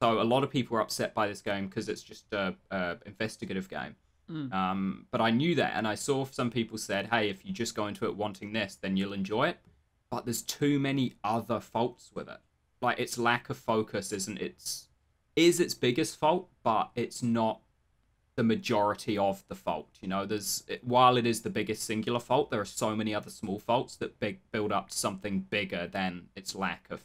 so a lot of people were upset by this game because it's just a, a investigative game. Mm. Um, but I knew that, and I saw some people said, "Hey, if you just go into it wanting this, then you'll enjoy it." But there's too many other faults with it. Like its lack of focus isn't its is its biggest fault, but it's not the majority of the fault. You know, there's it, while it is the biggest singular fault, there are so many other small faults that big build up to something bigger than its lack of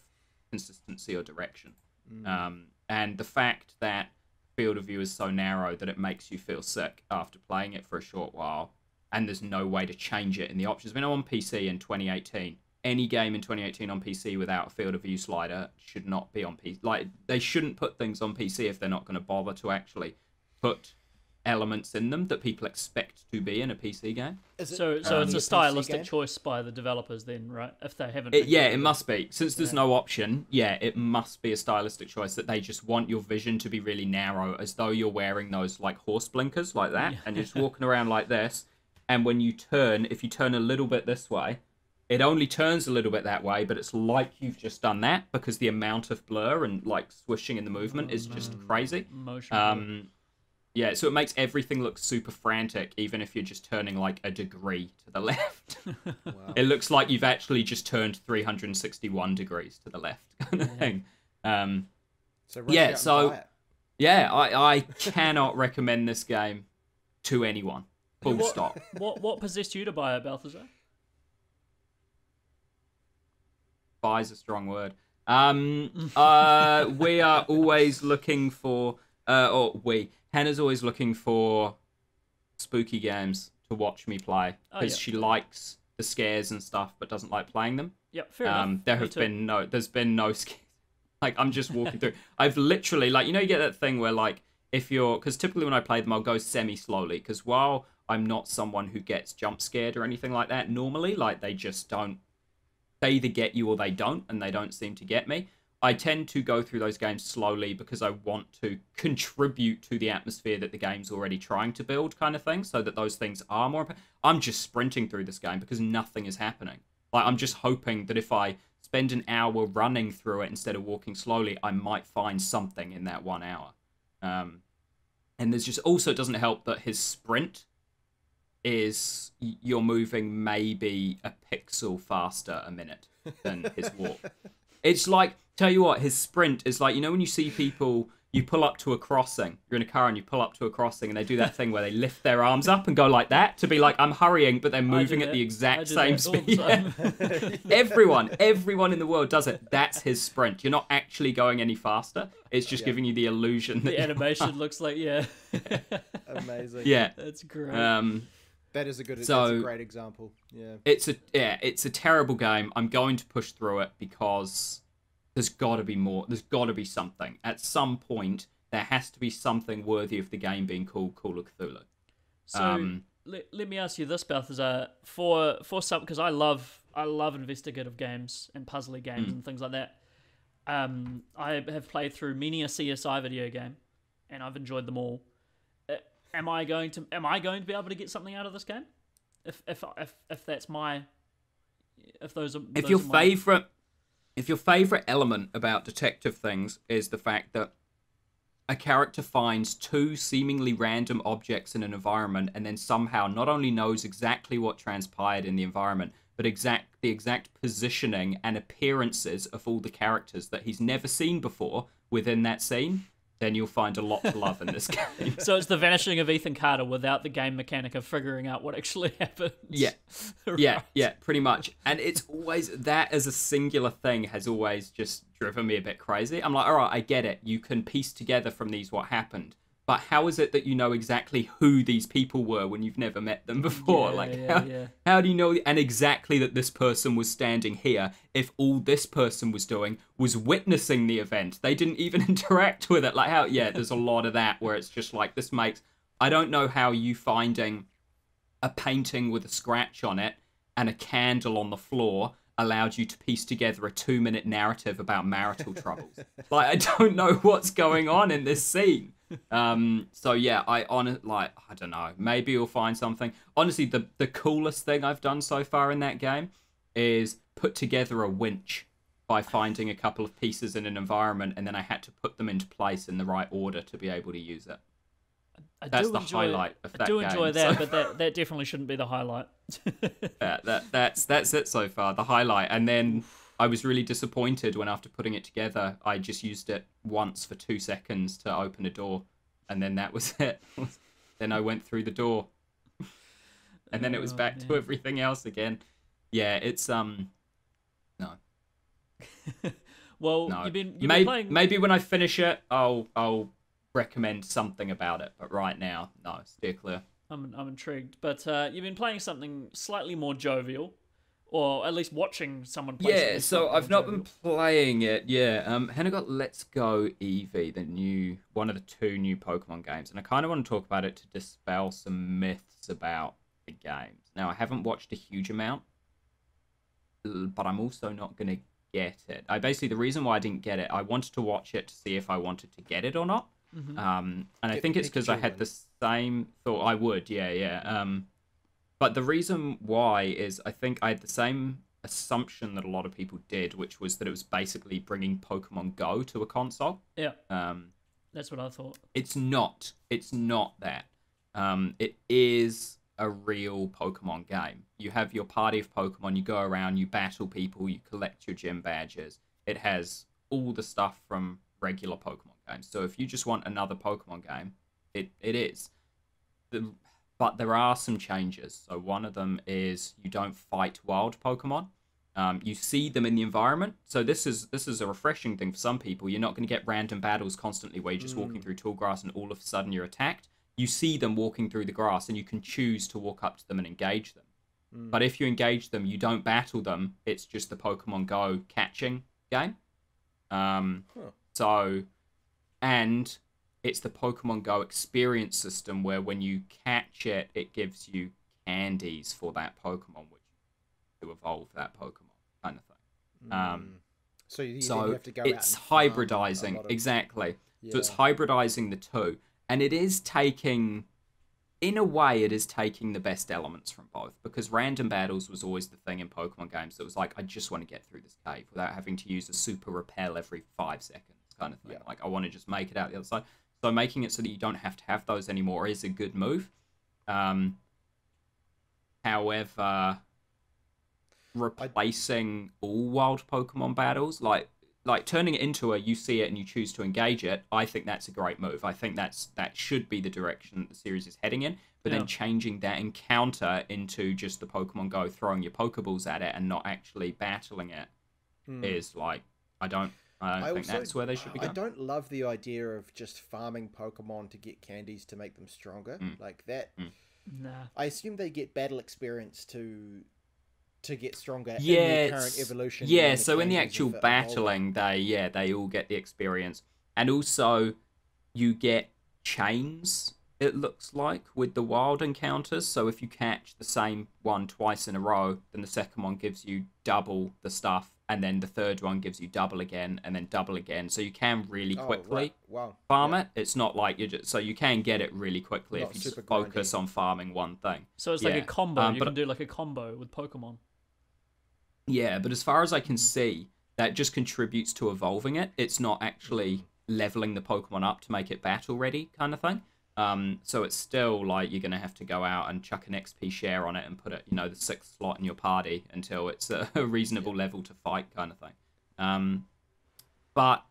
consistency or direction. Mm. Um, and the fact that field of view is so narrow that it makes you feel sick after playing it for a short while, and there's no way to change it in the options. We know on PC in 2018, any game in 2018 on PC without a field of view slider should not be on PC. Like they shouldn't put things on PC if they're not going to bother to actually put elements in them that people expect to be in a PC game. Is it So, so only it's a a stylistic game? choice by the developers, then, right? If they haven't. It, yeah, doing it must be. Since there's Yeah. no option, yeah, it must be a stylistic choice that they just want your vision to be really narrow, as though you're wearing those like horse blinkers like that, Yeah. and you're just walking around like this. And when you turn, if you turn a little bit this way, it only turns a little bit that way, but it's like you've just done that because the amount of blur and like swishing in the movement is just crazy. Motion. Um, yeah, so it makes everything look super frantic, even if you're just turning like a degree to the left. Wow. It looks like you've actually just turned 361 degrees to the left, kind of thing. Um, So rush yeah, so- yeah, I, I cannot recommend this game to anyone. Full What- stop. what what possessed you to buy it, Balthazar? Buy is a strong word. Um, uh, we are always looking for, uh, or we, Hannah's always looking for spooky games to watch me play Oh, because yeah. she likes the scares and stuff, but doesn't like playing them. Yep, fair um, enough. there Me have too. been no there's been no scares like i'm just walking through i've literally like you know you get that thing where like if you're because typically when i play them i'll go semi slowly because while i'm not someone who gets jump scared or anything like that normally like they just don't they either get you or they don't and they don't seem to get me i tend to go through those games slowly because i want to contribute to the atmosphere that the game's already trying to build kind of thing so that those things are more i'm just sprinting through this game because nothing is happening like I'm just hoping that if I spend an hour running through it instead of walking slowly, I might find something in that one hour. Um, and there's just also it doesn't help that his sprint is you're moving maybe a pixel faster a minute than his walk. It's like tell you what, his sprint is like you know when you see people you pull up to a crossing. You're in a car and you pull up to a crossing and they do that thing where they lift their arms up and go like that to be like I'm hurrying, but they're moving at that. the exact same that the speed. time. everyone, everyone in the world does it. That's his sprint. You're not actually going any faster. It's just Yeah. giving you the illusion that the you're- animation looks like yeah. Amazing. Yeah. That's great. Um, That is a good. that's So- a great example. Yeah. it's a yeah, it's a terrible game. I'm going to push through it because there's got to be more. There's got to be something. At some point, there has to be something worthy of the game being called Call of Cthulhu. so um, let, let me ask you this, Balthazar, for for some because I love I love investigative games and puzzly games Mm. and things like that. Um, I have played through many a CSI video game, and I've enjoyed them all. Uh, am I going to am I going to be able to get something out of this game? If if if if that's my if those are if your favorite if your favorite element about detective things is the fact that a character finds two seemingly random objects in an environment and then somehow not only knows exactly what transpired in the environment but exact the exact positioning and appearances of all the characters that he's never seen before within that scene then you'll find a lot to love in this game So it's the vanishing of Ethan Carter without the game mechanic of figuring out what actually happened. Yeah. Yeah, yeah, pretty much. And it's always that as a singular thing has always just driven me a bit crazy. I'm like, all right, I get it. You can piece together from these what happened. But how is it that you know exactly who these people were when you've never met them before? Yeah, like, yeah, how, yeah. how do you know and exactly that this person was standing here if all this person was doing was witnessing the event? They didn't even interact with it. Like, how, yeah, there's a lot of that where it's just like, this makes, I don't know how you finding a painting with a scratch on it and a candle on the floor allowed you to piece together a two minute narrative about marital troubles. like I don't know what's going on in this scene. Um so yeah, I on like I don't know, maybe you'll find something. Honestly, the the coolest thing I've done so far in that game is put together a winch by finding a couple of pieces in an environment and then I had to put them into place in the right order to be able to use it. I That's do the enjoy, highlight of I that do enjoy that, so- but that, that definitely shouldn't be the highlight. Yeah, that that's that's it so far. The highlight, and then I was really disappointed when after putting it together, I just used it once for two seconds to open a door, and then that was it. then I went through the door, and then it was Oh, back to everything else again. Yeah, it's um, no, well, no. you've been you've maybe been playing. maybe when I finish it, I'll I'll recommend something about it. But right now, no, steer clear. I'm I'm intrigued, but uh, you've been playing something slightly more jovial. Or at least watching someone play. Yeah, so I've not been playing it. Yeah, um, Hannah got Let's Go Eevee, the new one of the two new Pokemon games, and I kind of want to talk about it to dispel some myths about the games. Now, I haven't watched a huge amount, but I'm also not gonna get it. I basically the reason why I didn't get it, I wanted to watch it to see if I wanted to get it or not. Mhm. Um, and I think it's because I had the same thought. I would, yeah, yeah. Um, but the reason why is I think I had the same assumption that a lot of people did, which was that it was basically bringing Pokemon Go to a console. Yeah, Um, that's what I thought. it's not. It's not that. Um, it is a real Pokemon game. You have your party of Pokemon. You go around. You battle people. You collect your gym badges. It has all the stuff from regular Pokemon games. So if you just want another Pokemon game, it it is. The, but there are some changes. So one of them is you don't fight wild Pokemon. Um, you see them in the environment. So this is this is a refreshing thing for some people. You're not going to get random battles constantly where you're just walking through tall grass and all of a sudden you're attacked. You see them walking through the grass and you can choose to walk up to them and engage them. But if you engage them, you don't battle them. It's just the Pokemon Go catching game. Um, Huh. So, and it's the Pokemon Go experience system where when you catch it, it gives you candies for that Pokemon, which to evolve that Pokemon kind of thing. Um, so you, then so you have to go out it's and farm a hybridizing of- exactly. So it's hybridizing the two, and it is taking, in a way, it is taking the best elements from both because random battles was always the thing in Pokemon games that was like, I just want to get through this cave without having to use a super repel every five seconds, kind of thing. Yeah. Like I want to just make it out the other side. So making it so that you don't have to have those anymore is a good move. Um, however, replacing all wild Pokemon battles, like like turning it into a you see it and you choose to engage it, I think that's a great move. I think that's that should be the direction that the series is heading in. But Yeah. then changing that encounter into just the Pokemon Go throwing your Pokeballs at it and not actually battling it is Hmm. like I don't I don't I think also- that's where they should be I don't love the idea of just farming Pokemon to get candies to make them stronger. Mm. Like that. Nah. I assume they get battle experience to to get stronger in yeah, current evolution. Yeah, so in the actual battling, they yeah they all get the experience, and also you get chains. It looks like with the wild encounters. So if you catch the same one twice in a row, then the second one gives you double the stuff, and then the third one gives you double again, and then double again. So you can really quickly Oh, right. Wow. farm Yeah. it. It's not like you just so you can get it really quickly Not if you just focus grindy. on farming one thing. So it's like a combo. Um, you but- can do like a combo with Pokemon. Yeah, but as far as I can see, that just contributes to evolving it. It's not actually leveling the Pokemon up to make it battle ready, kind of thing. Um, so it's still like you're gonna have to go out and chuck an XP share on it and put it, you know, the sixth slot in your party until it's a, reasonable level to fight, kind of thing. Um, but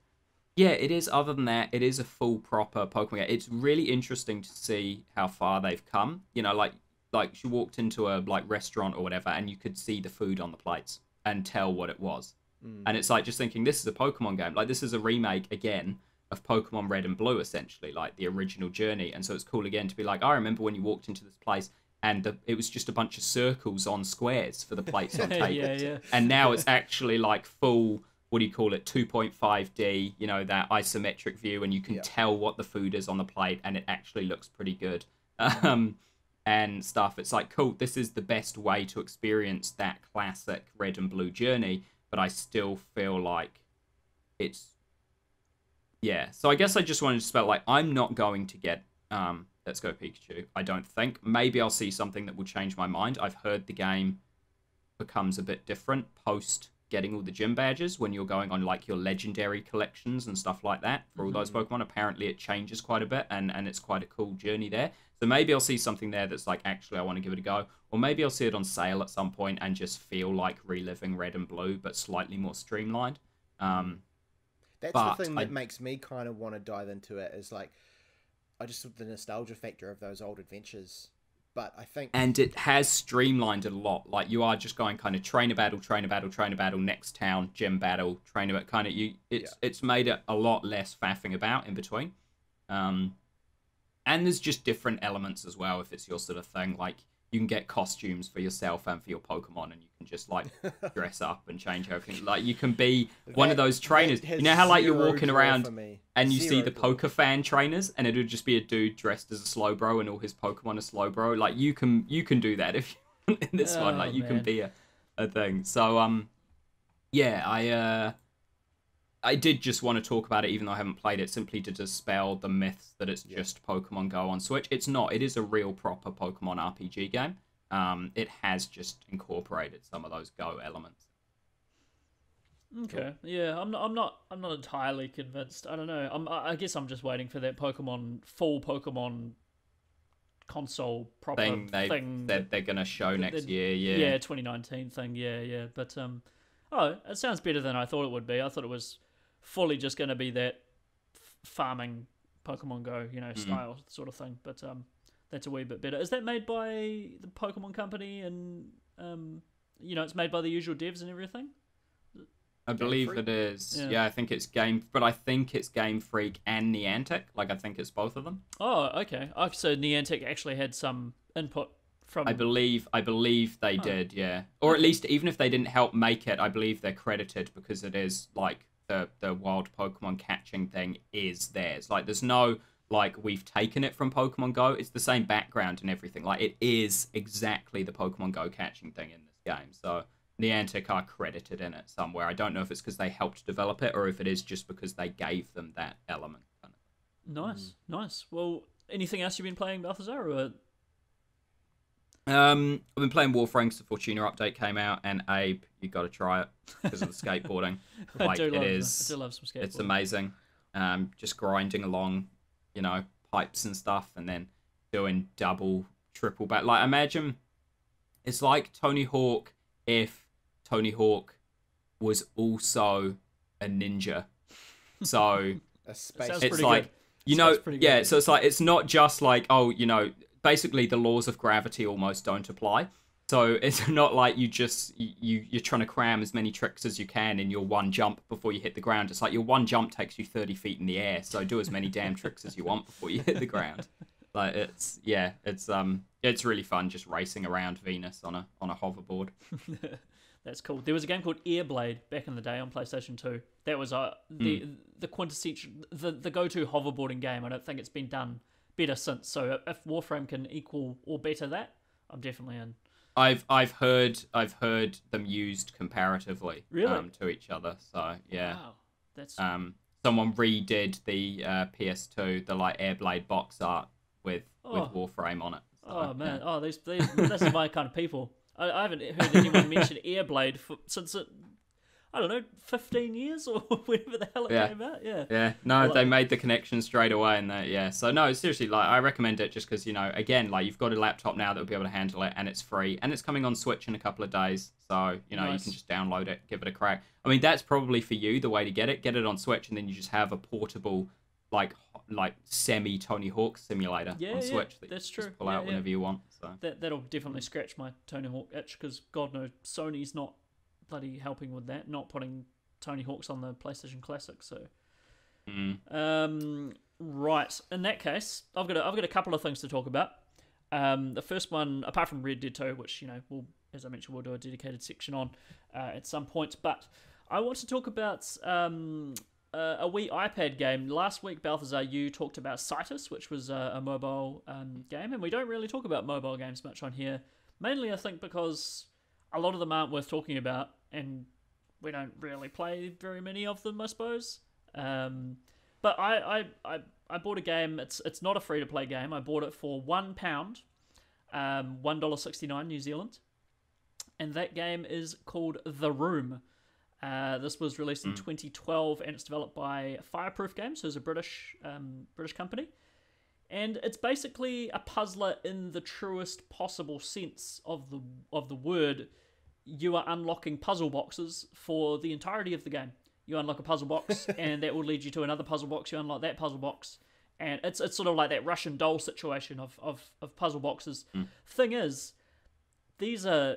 yeah, it is. Other than that, it is a full proper Pokemon game. It's really interesting to see how far they've come. You know, like like she walked into a like restaurant or whatever, and you could see the food on the plates and tell what it was. Mm. And it's like just thinking this is a Pokemon game. Like this is a remake again of Pokemon Red and Blue, essentially, like the original journey. And so it's cool again to be like, I remember when you walked into this place and the, it was just a bunch of circles on squares for the plates on tables. yeah, yeah. And now it's actually like full. What do you call it? 2.5D. You know that isometric view, and you can Yeah. tell what the food is on the plate, and it actually looks pretty good. Um, and stuff. It's like, cool, this is the best way to experience that classic red and blue journey, but I still feel like it's. Yeah, so I guess I just wanted to spell like, I'm not going to get um, Let's Go Pikachu. I don't think. Maybe I'll see something that will change my mind. I've heard the game becomes a bit different post getting all the gym badges when you're going on like your legendary collections and stuff like that for all those Pokemon. Apparently, it changes quite a bit, and and it's quite a cool journey there. So maybe I'll see something there that's like actually I want to give it a go, or maybe I'll see it on sale at some point and just feel like reliving Red and Blue, but slightly more streamlined. Um, That's but the thing I- that makes me kind of want to dive into it. Is like, I just the nostalgia factor of those old adventures. But I think and it has streamlined it a lot. Like you are just going kind of trainer battle, trainer battle, trainer battle, next town, gym battle, trainer battle. Kind of you, it's it's made it a lot less faffing about in between. Um, and there's just different elements as well if it's your sort of thing. Like you can get costumes for yourself and for your Pokemon, and you can just like dress up and change everything. Like you can be one of those trainers. You know how like you're walking around and you see the poker fan trainers, and it would just be a dude dressed as a Slowbro, and all his Pokemon are Slowbro. Like you can you can do that if you in this one. Oh, Like you man. can be a, a thing. So um, yeah, I uh, I did just want to talk about it, even though I haven't played it, simply to dispel the myths that it's just Pokemon Go on Switch. It's not. It is a real proper Pokemon RPG game. Um, it has just incorporated some of those Go elements. Okay. Yeah, I'm not. I'm not. I'm not entirely convinced. I don't know. I'm. I I guess I'm just waiting for that Pokemon full Pokemon console proper Thing they thing. said they're gonna show that- next that- year. Yeah. yeah, 2019 thing. Yeah, yeah. But um, oh, it sounds better than I thought it would be. I thought it was fully just going to be that f- farming Pokemon Go, you know, Mm. style sort of thing. But um, that's a wee bit better. Is that made by the Pokemon Company and um, you know, it's made by the usual devs and everything? I believe Freak? it is. Yeah. Yeah. I think it's Game, but I think it's Game Freak and Niantic. Like I think it's both of them. Oh, okay. Oh, so Niantic actually had some input from. I believe, I believe they Oh. did. Yeah, or at least even if they didn't help make it, I believe they're credited because it is like the the wild Pokemon catching thing is theirs. Like there's no like we've taken it from Pokemon Go. It's the same background and everything. Like it is exactly the Pokemon Go catching thing in this game. So Niantic are credited in it somewhere. I don't know if it's because they helped develop it or if it is just because they gave them that element. Kind of. Nice, mm. nice. Well, anything else you've been playing, Balthazar? Or... Um, I've been playing Warframe 'cause the Fortuna update came out, and Abe, you got to try it because of the skateboarding. I Like do it love, is, I do love some skateboarding. it's amazing. Um, just grinding along, you know, pipes and stuff, and then doing double, triple back. Like imagine, it's like Tony Hawk if Tony Hawk was also a ninja. So A space. It's like good. you know yeah so it's like it's not just like oh you know basically the laws of gravity almost don't apply so it's not like you just you you're trying to cram as many tricks as you can in your one jump before you hit the ground it's like your one jump takes you 30 feet in the air so do as many damn tricks as you want before you hit the ground like it's yeah it's um it's really fun just racing around venus on a on a hoverboard That's cool. There was a game called Airblade back in the day on PlayStation 2. That was uh, the Hmm. the quintessential, the, the go to hoverboarding game. I don't think it's been done better since. So if Warframe can equal or better that, I'm definitely in. I've I've heard I've heard them used comparatively Really? um, to each other. So yeah, Wow, that's um, someone redid the uh, PS2 the like Airblade box art with Oh. with Warframe on it. So, oh man, yeah. oh these, these this is my kind of people. I, I haven't heard anyone mention Airblade for, since it, I don't know, 15 years or whatever the hell it Yeah. came out. Yeah. Yeah, no, Well, they made the connection straight away, and that yeah. So no, seriously, like I recommend it just because you know, again, like you've got a laptop now that will be able to handle it, and it's free, and it's coming on Switch in a couple of days. So you know, you can just download it, give it a crack. I mean, that's probably for you the way to get it. Get it on Switch, and then you just have a portable, like like semi Tony Hawk simulator Yeah, on yeah, Switch that that's you true. just pull Yeah, out whenever you want. So That that'll definitely scratch my Tony Hawk itch because God knows Sony's not bloody helping with that, not putting Tony Hawk's on the PlayStation Classic. So, mm. um, right. In that case, I've got a, I've got a couple of things to talk about. Um, the first one, apart from Red Dead 2, which you know, we'll as I mentioned, we'll do a dedicated section on uh, at some point. But I want to talk about um, uh, a wee iPad game. Last week, Balthazar, you talked about Cytus, which was a, a mobile um, game, and we don't really talk about mobile games much on here. Mainly, I think because a lot of them aren't worth talking about, and we don't really play very many of them, I suppose. Um, but I, I, I, I bought a game. It's it's not a free to play game. I bought it for one pound, um, one dollar sixty nine New Zealand, and that game is called The Room. Uh, this was released in 2012, and it's developed by Fireproof Games, who's a British um, British company. And it's basically a puzzler in the truest possible sense of the of the word. You are unlocking puzzle boxes for the entirety of the game. You unlock a puzzle box, and that will lead you to another puzzle box. You unlock that puzzle box, and it's it's sort of like that Russian doll situation of of, of puzzle boxes. Thing is, these are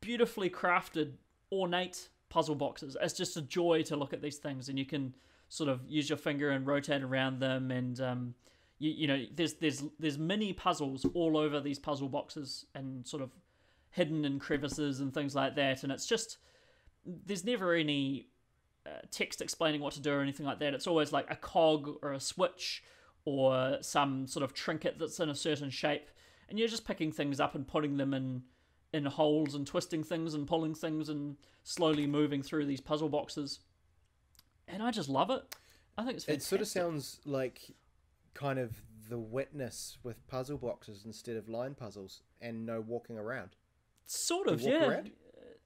beautifully crafted, ornate puzzle boxes. It's just a joy to look at these things, and you can sort of use your finger and rotate around them, and um, you, you know there's there's there's mini puzzles all over these puzzle boxes and sort of hidden in crevices and things like that and it's just there's never any uh, text explaining what to do or anything like that. It's always like a cog or a switch or some sort of trinket that's in a certain shape and you're just picking things up and putting them in in holes and twisting things and pulling things and slowly moving through these puzzle boxes. And i just love it. I think it's It sort of sounds like kind of the witness with puzzle boxes instead of line puzzles and no walking around. Sort of, you walk yeah. around?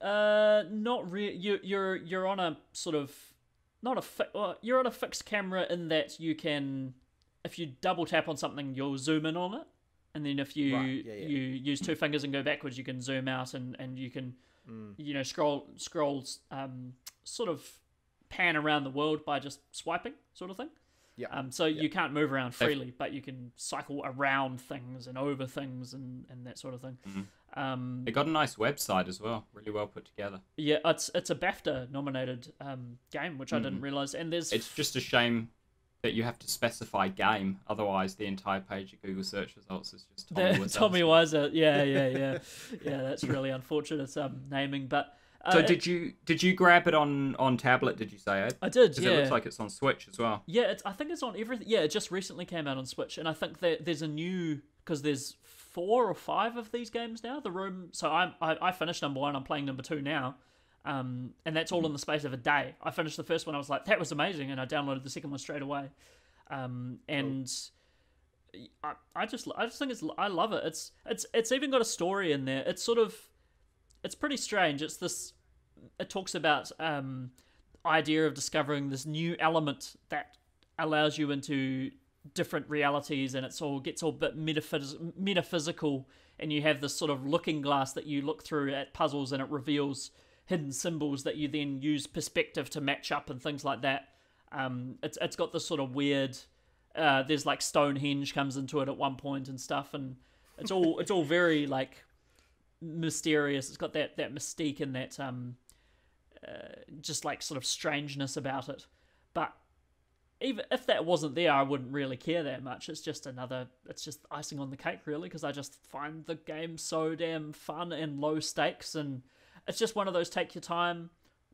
Uh, not really. You, you're you're on a sort of not a fi- well, you're on a fixed camera in that you can, if you double tap on something, you'll zoom in on it, and then if you Right, yeah, yeah. you use two fingers and go backwards, you can zoom out and and you can Mm. you know scroll scrolls um sort of pan around the world by just swiping sort of thing. Yeah. Um, so you can't move around freely, but you can cycle around things and over things and, and that sort of thing. Mm-hmm. Um, It got a nice website as well, really well put together. yeah, it's it's a BAFTA nominated um, game, which I didn't realize. And there's It's just a shame that you have to specify game, otherwise the entire page of Google search results is just Tommy the, Wiseau. Tommy Wiseau. Yeah, yeah, yeah, yeah. That's really unfortunate um, naming, but uh, So did you did you grab it on on tablet? Did you say Ed? I did? Because Yeah, it looks like it's on Switch as well. yeah. I think it's on everything. Yeah, it just recently came out on Switch, and I think that there's a new because there's four or five of these games now. The room. So I I, I finished number one. I'm playing number two now. Um, and that's all in the space of a day. I finished the first one. I was like, that was amazing, and I downloaded the second one straight away. Um, and I, I just I just think it's I love it. It's it's it's even got a story in there. It's sort of it's pretty strange. It's this it talks about um idea of discovering this new element that allows you into different realities and it's all gets all bit metaphys- metaphysical and you have this sort of looking glass that you look through at puzzles and it reveals hidden symbols that you then use perspective to match up and things like that. Um, it's, it's got this sort of weird uh, there's like Stonehenge comes into it at one point and stuff and it's all it's all very like mysterious. It's got that that mystique and that um uh, just like sort of strangeness about it. But even if that wasn't there i wouldn't really care that much. It's just another it's just icing on the cake really because i just find the game so damn fun and low stakes and it's just one of those take your time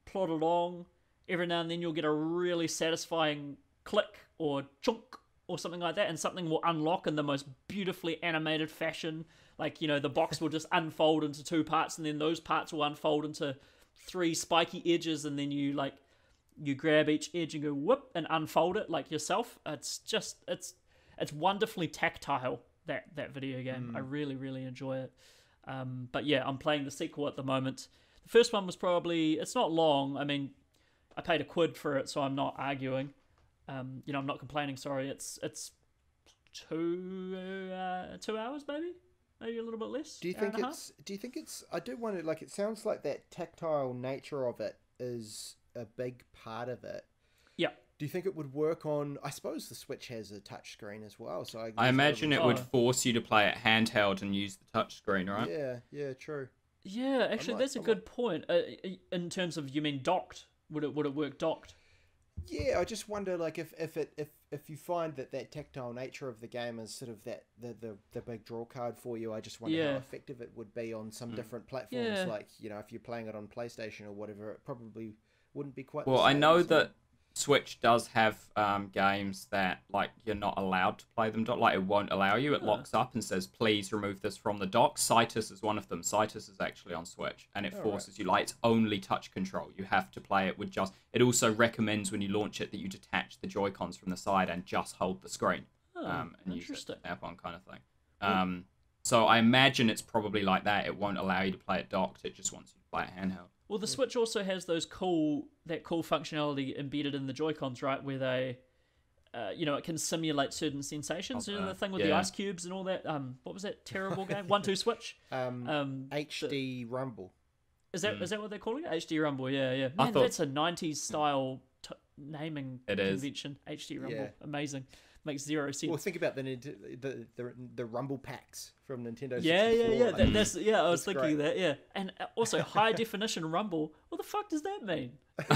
plod along. Every now and then you'll get a really satisfying click or chunk or something like that and something will unlock in the most beautifully animated fashion. Like you know the box will just unfold into two parts and then those parts will unfold into three spiky edges and then you like you grab each edge and go whoop and unfold it like yourself it's just it's it's wonderfully tactile that that video game i really really enjoy it um, but yeah i'm playing the sequel at the moment the first one was probably it's not long i mean i paid a quid for it so i'm not arguing um, you know i'm not complaining sorry it's it's two uh, two hours maybe maybe a little bit less Do you think and a half? it's? Do you think it's? I do wonder. Like, it sounds like that tactile nature of it is a big part of it. yeah Do you think it would work on? I suppose the Switch has a touch screen as well, so I, I imagine it would force you to play it handheld and use the touch screen, right? Yeah, yeah, true. Yeah, actually, like- that's a I'm good point. Uh, in terms of, you mean docked? Would it would it work docked? Yeah, I just wonder, like, if if it if if you find that that tactile nature of the game is sort of that the the, the big draw card for you, I just wonder Yeah. how effective it would be on some different platforms. Yeah. Like, you know, if you're playing it on PlayStation or whatever, it probably wouldn't be quite. the Well, I know so- that Switch does have um, games that like you're not allowed to play them. Like it won't allow you. It locks up and says, "Please remove this from the dock." Cytus is one of them. Cytus is actually on Switch, and it Oh, right. forces you like it's only touch control. You have to play it with just. It also recommends when you launch it that you detach the Joy Cons from the side and just hold the screen, Oh, um, and use it interesting. to tap on kind of thing. Um, so I imagine it's probably like that. It won't allow you to play it docked. It just wants you to play it handheld. Well, the Switch also has those cool that cool functionality embedded in the Joy Cons, right? Where they, uh, you know, it can simulate certain sensations. you know, uh, the thing with the ice cubes and all that. Um, what was that terrible game? One Two Switch. um, Um, HD Rumble. is that is that what they're calling it? HD Rumble. Yeah, yeah. Man, thought- that's a '90s style t- naming It is. convention. HD Rumble, Yeah. amazing, makes zero sense. Well, think about the the the, the Rumble packs from Nintendo. yeah, yeah, yeah. like- That, that's yeah. I was That's thinking great. that. Yeah, and uh, also high definition Rumble. What the fuck does that mean?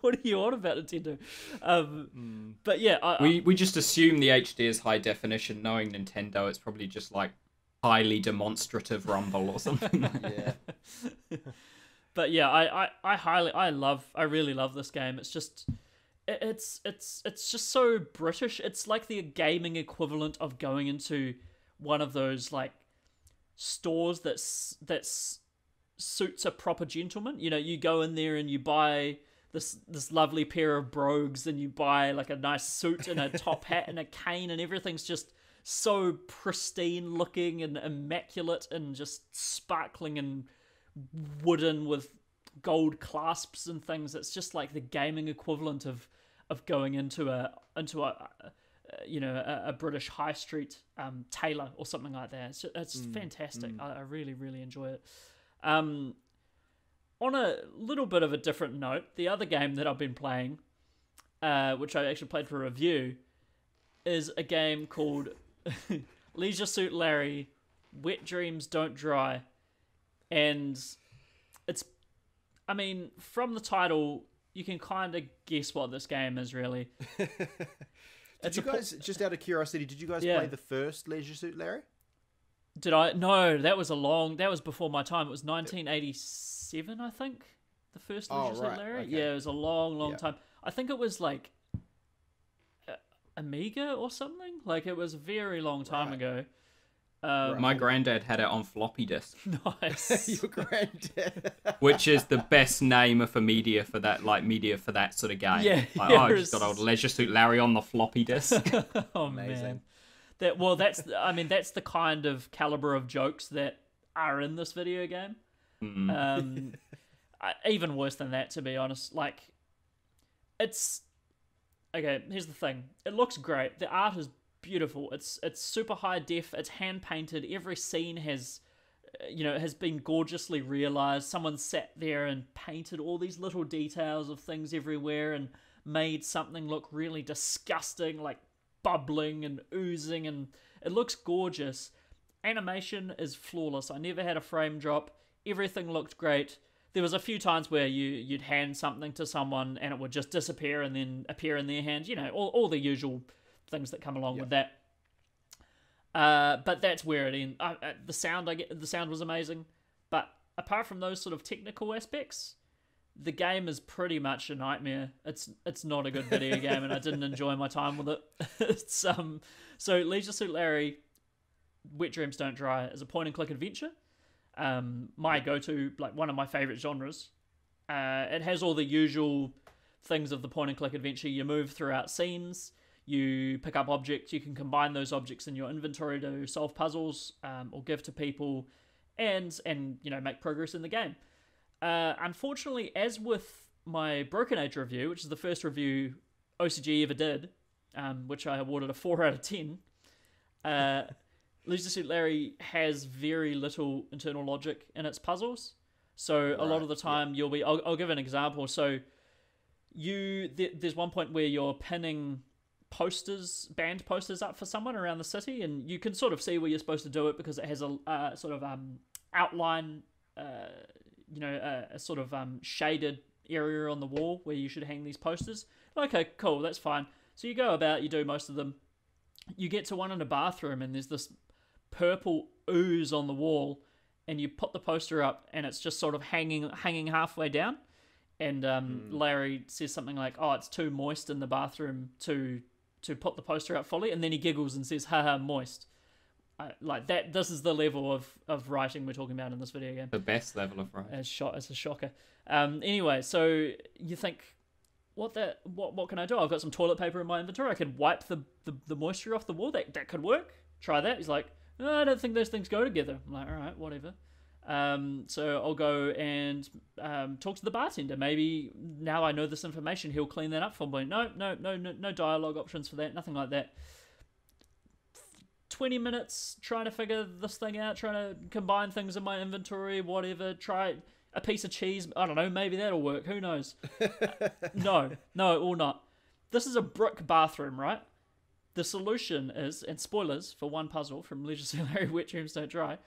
what are you on about, Nintendo? Um, Mm. But yeah, I, I- We we just assume the HD is high definition, knowing Nintendo. It's probably just like highly demonstrative rumble or something. yeah. but yeah, I, I, I highly, I love, I really love this game. It's just, it, it's, it's, it's just so British. It's like the gaming equivalent of going into one of those like stores that's that's suits a proper gentleman. You know, you go in there and you buy this this lovely pair of brogues, and you buy like a nice suit and a top hat and a cane, and everything's just so pristine looking and immaculate and just sparkling and wooden with gold clasps and things. It's just like the gaming equivalent of of going into a into a, a you know a, a British high street um, tailor or something like that. It's, it's fantastic. I, I really really enjoy it. Um, on a little bit of a different note, the other game that I've been playing, uh, which I actually played for review, is a game called Leisure Suit Larry: Wet Dreams Don't Dry, and it's, I mean, from the title, you can kind of guess what this game is really. Did It's you guys, just out of curiosity, did you guys Yeah. play the first Leisure Suit Larry? Did I? No, that was a long. That was before my time. It was 1987, I think. The first Oh, Leisure Suit right, Larry. okay. Yeah, it was a long, long Yeah. time. I think it was like Amiga or something. Like it was a very long time Right. ago. Um, My granddad had it on floppy disk, nice. Your granddad. which is the best name for media for that, like media for that sort of game. Yeah, like, yeah, oh, I just got old Leisure Suit Larry on the floppy disk. oh Amazing. man. That well, that's I mean that's the kind of caliber of jokes that are in this video game. Mm. Um, I, even worse than that, to be honest. Like, it's okay. Here's the thing: it looks great. The art is beautiful. It's it's super high def. It's hand painted. Every scene has, uh, you know, has been gorgeously realized. Someone sat there and painted all these little details of things everywhere and made something look really disgusting, like bubbling and oozing, and it looks gorgeous. Animation is flawless. I never had a frame drop. Everything looked great. There was a few times where you you'd hand something to someone and it would just disappear and then appear in their hand. You know, all, all the usual things that come along with that. Uh, but that's where it ends. Uh, uh, the sound I get, the sound was amazing. But apart from those sort of technical aspects, the game is pretty much a nightmare. It's it's not a good video game, and I didn't enjoy my time with it. it's um so Leisure Suit Larry, Wet Dreams Don't Dry is a point and click adventure. Um, my go to like one of my favorite genres. Uh, it has all the usual things of the point and click adventure. You move throughout scenes. You pick up objects. You can combine those objects in your inventory to solve puzzles um, or give to people, and and you know make progress in the game. Uh, unfortunately, as with my Broken Age review, which is the first review OCG ever did, um, which I awarded a 4 out of 10, uh, Leisure Suit Larry has very little internal logic in its puzzles. So a lot of the yeah. time you'll be. I'll, I'll give an example. So you th- there's one point where you're pinning posters, band posters up for someone around the city, and you can sort of see where you're supposed to do it because it has a uh, sort of um, outline, uh, you know, a, a sort of um, shaded area on the wall where you should hang these posters. Okay, cool, that's fine. So you go about, you do most of them. You get to one in a bathroom, and there's this purple ooze on the wall, and you put the poster up, and it's just sort of hanging hanging halfway down. And um, Larry says something like, "Oh, it's too moist in the bathroom to to put the poster up fully," and then he giggles and says, "Haha, moist." Uh, like that. This is the level of, of writing we're talking about in this video game the best level of right. as shot as a shocker. Um, anyway, so you think, what that what what can I do? I've got some toilet paper in my inventory. I could wipe the, the, the moisture off the wall. That that could work. Try that. He's like, no, I don't think those things go together. I'm like, all right, whatever. Um, so I'll go and um, talk to the bartender. Maybe now I know this information, he'll clean that up for me. No, no, no, no, no dialogue options for that. Nothing like that. 20 minutes trying to figure this thing out, trying to combine things in my inventory, whatever. Try. a piece of cheese. I don't know. Maybe that'll work. Who knows? Uh, no, no, it will not. This is a brick bathroom, right? The solution is, and spoilers for one puzzle from Leisure Larry Wet Dreams Don't Dry.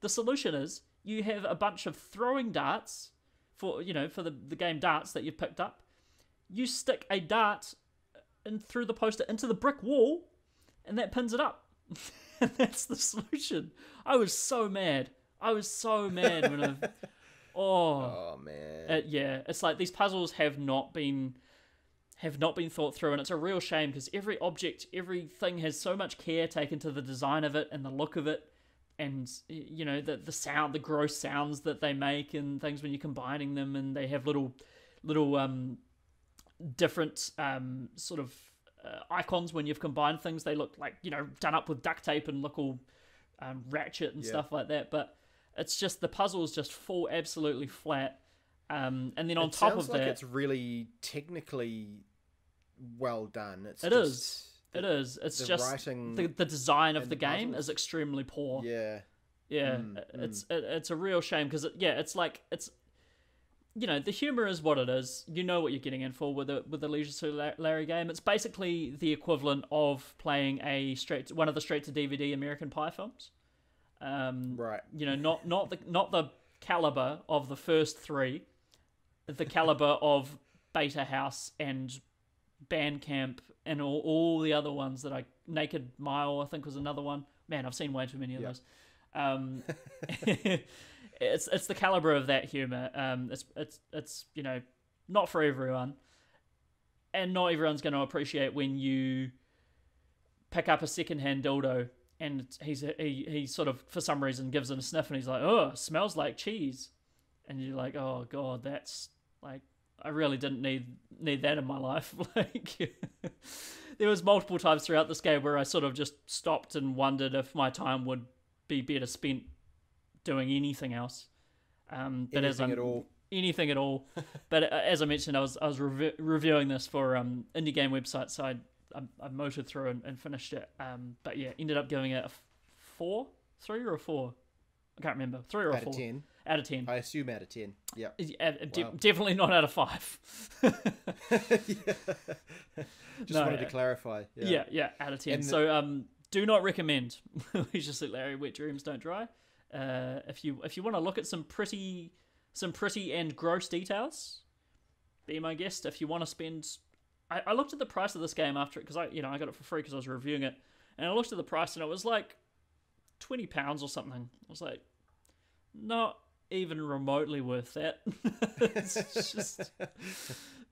The solution is you have a bunch of throwing darts for you know for the, the game darts that you've picked up. You stick a dart in through the poster into the brick wall, and that pins it up. and that's the solution. I was so mad. I was so mad when I. Oh, Oh man. uh, yeah, it's like these puzzles have not been have not been thought through, and it's a real shame because every object, everything has so much care taken to the design of it and the look of it, and you know the the sound, the gross sounds that they make and things when you're combining them, and they have little little um different um sort of uh, icons when you've combined things. They look like you know done up with duct tape and look all um, ratchet and Yeah. stuff like that, but it's just the puzzles just fall absolutely flat. Um, and then on it top of like that, it's really technically well done. It's It just is. It is. It's the just writing the, the design of the game puzzles. is extremely poor. Yeah. Yeah, Mm, it's it, it's a real shame because it, yeah, it's like it's you know the humor is what it is. You know what you're getting in for with a with the Leisure Suit Larry game. It's basically the equivalent of playing a straight one of the straight to DVD American Pie films. Um, Right. you know, not not the not the caliber of the first three, the caliber of Beta House and Band Camp and all, all the other ones that I Naked Mile I think was another one. Man, I've seen way too many of those. Um, it's it's the caliber of that humor. Um, it's it's it's you know not for everyone, and not everyone's going to appreciate when you pick up a secondhand dildo and he's he he sort of for some reason gives it a sniff and he's like, oh, smells like cheese, and you're like, oh god, that's like I really didn't need need that in my life. like there was multiple times throughout this game where I sort of just stopped and wondered if my time would be better spent doing anything else. Um, but as Anything I'm at all. anything at all. but uh, as I mentioned, I was I was revi- reviewing this for um indie game website, so I I, I motored through and, and finished it. Um, but yeah, ended up giving it a f- four, three or a four. I can't remember, three or a Out four of ten. Out of ten. I assume out of ten. Yeah. Uh, de- Wow. definitely not out of five. Just No, wanted to clarify. Yeah. yeah, yeah, out of ten. And the- so um, do not recommend Leisure Suit Larry Wet Dreams Don't Dry. Uh, if you if you want to look at some pretty some pretty and gross details, be my guest. If you want to spend, I, I looked at the price of this game after it because I you know I got it for free because I was reviewing it, and I looked at the price and it was like twenty pounds or something. I was like, not even remotely worth that. it's just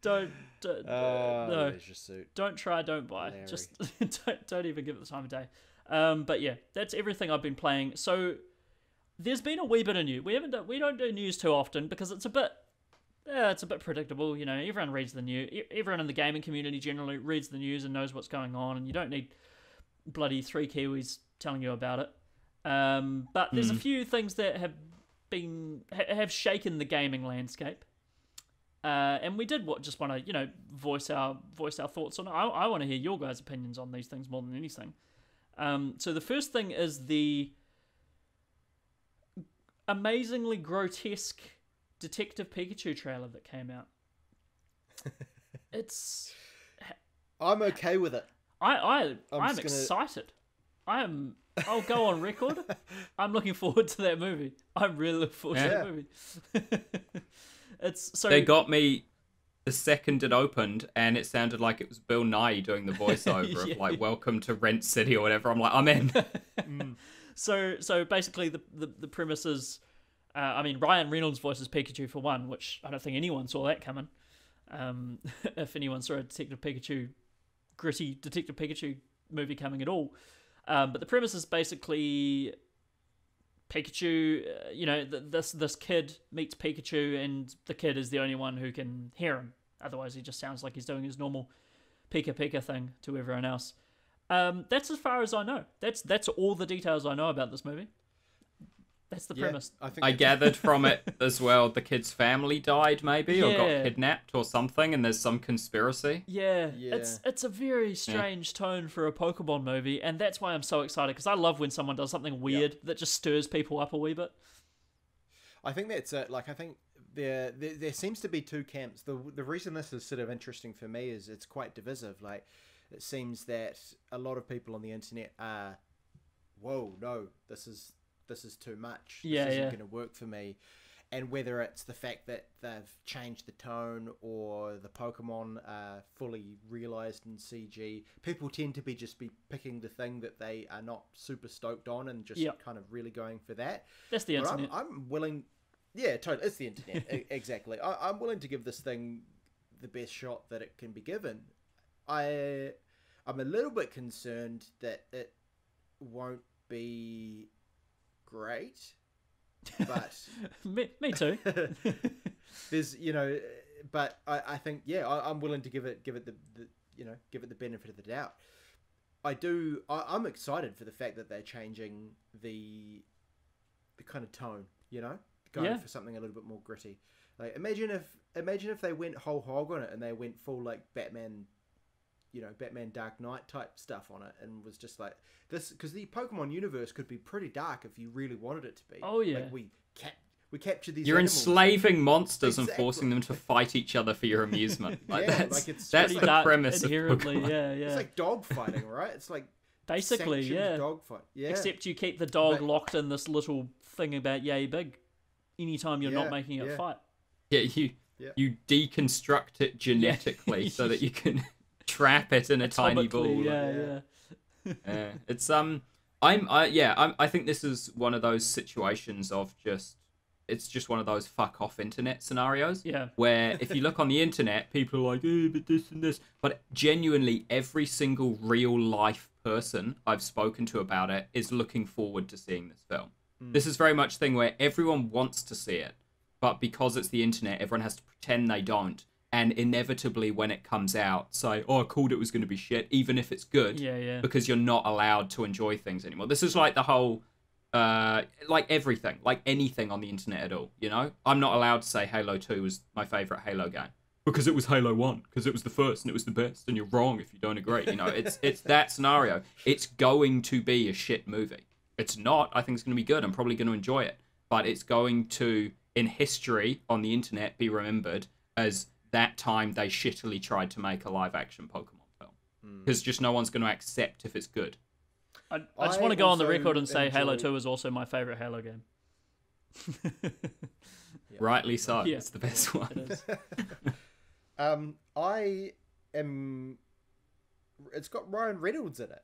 don't, don't Oh, no leisure suit. don't try, don't buy. Larry. Just don't don't even give it the time of day. Um, but yeah, that's everything I've been playing. So there's been a wee bit of news. We haven't done, we don't do news too often because it's a bit yeah, it's a bit predictable. You know, everyone reads the news. Everyone in the gaming community generally reads the news and knows what's going on, and you don't need bloody three Kiwis telling you about it. Um, but there's a few things that have been ha- have shaken the gaming landscape. Uh, and we did what just want to you know voice our voice our thoughts on it. I, I want to hear your guys' opinions on these things more than anything. Um, so the first thing is the amazingly grotesque Detective Pikachu trailer that came out. it's I'm okay with it. I I I'm I'm, just gonna- excited. I am. I'll go on record. I'm looking forward to that movie. I'm really looking forward to that movie. it's so They got me the second it opened, and it sounded like it was Bill Nye doing the voiceover Yeah, of like "Welcome to Rent City" or whatever. I'm like, I'm in. so so basically the the, the premise is uh, I mean Ryan Reynolds voices Pikachu for one, which I don't think anyone saw that coming. Um, if anyone saw a Detective Pikachu gritty Detective Pikachu movie coming at all. Um, but the premise is basically Pikachu. Uh, you know, th- this this kid meets Pikachu, and the kid is the only one who can hear him. Otherwise, he just sounds like he's doing his normal Pika Pika thing to everyone else. Um, that's as far as I know. That's that's all the details I know about this movie. That's the Yeah, premise. I think I gathered from it as well. The kid's family died, maybe, or got kidnapped or something, and there's some conspiracy. Yeah, Yeah. it's it's a very strange tone for a Pokemon movie, and that's why I'm so excited because I love when someone does something weird that just stirs people up a wee bit. I think that's it. Like, I think there, there there seems to be two camps. The the reason this is sort of interesting for me is it's quite divisive. Like it seems that a lot of people on the internet are, whoa, no, this is this is too much. This Yeah, isn't yeah. going to work for me. And whether it's the fact that they've changed the tone or the Pokemon are fully realized in CG, people tend to be just be picking the thing that they are not super stoked on and just Yep. kind of really going for that. That's the But I'm, internet. I'm willing. Yeah, totally. It's the internet. Exactly. I, I'm willing to give this thing the best shot that it can be given. I, I'm a little bit concerned that it won't be great, but me, me too. there's you know, but I, I think yeah, I, I'm willing to give it give it the, the you know give it the benefit of the doubt. I do. I, I'm excited for the fact that they're changing the the kind of tone. You know, going Yeah. for something a little bit more gritty. Like imagine if imagine if they went whole hog on it and they went full like Batman. You know, Batman Dark Knight type stuff on it, and was just like this because the Pokemon universe could be pretty dark if you really wanted it to be. Oh, yeah. like we cap- we captured these. You're animals. enslaving monsters and forcing them to fight each other for your amusement. Like Yeah, that's like it's that's the dark premise of inherently, Pokemon. yeah, yeah. It's like dog fighting, right? It's like Basically, yeah. dog fight. Yeah, Except you keep the dog But- locked in this little thing about yay big. Anytime you're Yeah, not making it yeah. fight. Yeah, you Yeah. you deconstruct it genetically so that you can trap it in a tiny ball. Yeah, Yeah. yeah. It's um, I'm I yeah, I'm, I think this is one of those situations of just it's just one of those fuck off internet scenarios. Yeah. Where if you look on the internet, people are like, eh, but this and this. But genuinely, every single real life person I've spoken to about it is looking forward to seeing this film. This is very much thing where everyone wants to see it, but because it's the internet, everyone has to pretend they don't. And inevitably, when it comes out, say, "Oh, I called it was going to be shit," even if it's good Yeah, yeah. because you're not allowed to enjoy things anymore. This is like the whole, uh, like everything, like anything on the internet at all. You know, I'm not allowed to say Halo Two was my favorite Halo game because it was Halo One, because it was the first and it was the best, and you're wrong if you don't agree. You know, it's it's that scenario. It's going to be a shit movie. It's not. I think it's going to be good. I'm probably going to enjoy it, but it's going to, in history on the internet, be remembered as that time they shittily tried to make a live action Pokemon film because just no one's going to accept if it's good. I, I just want to go on the record and say Halo 2 is also my favorite Halo game. Rightly so. Yeah. It's the best one. It is. Um, I am. It's got Ryan Reynolds in it.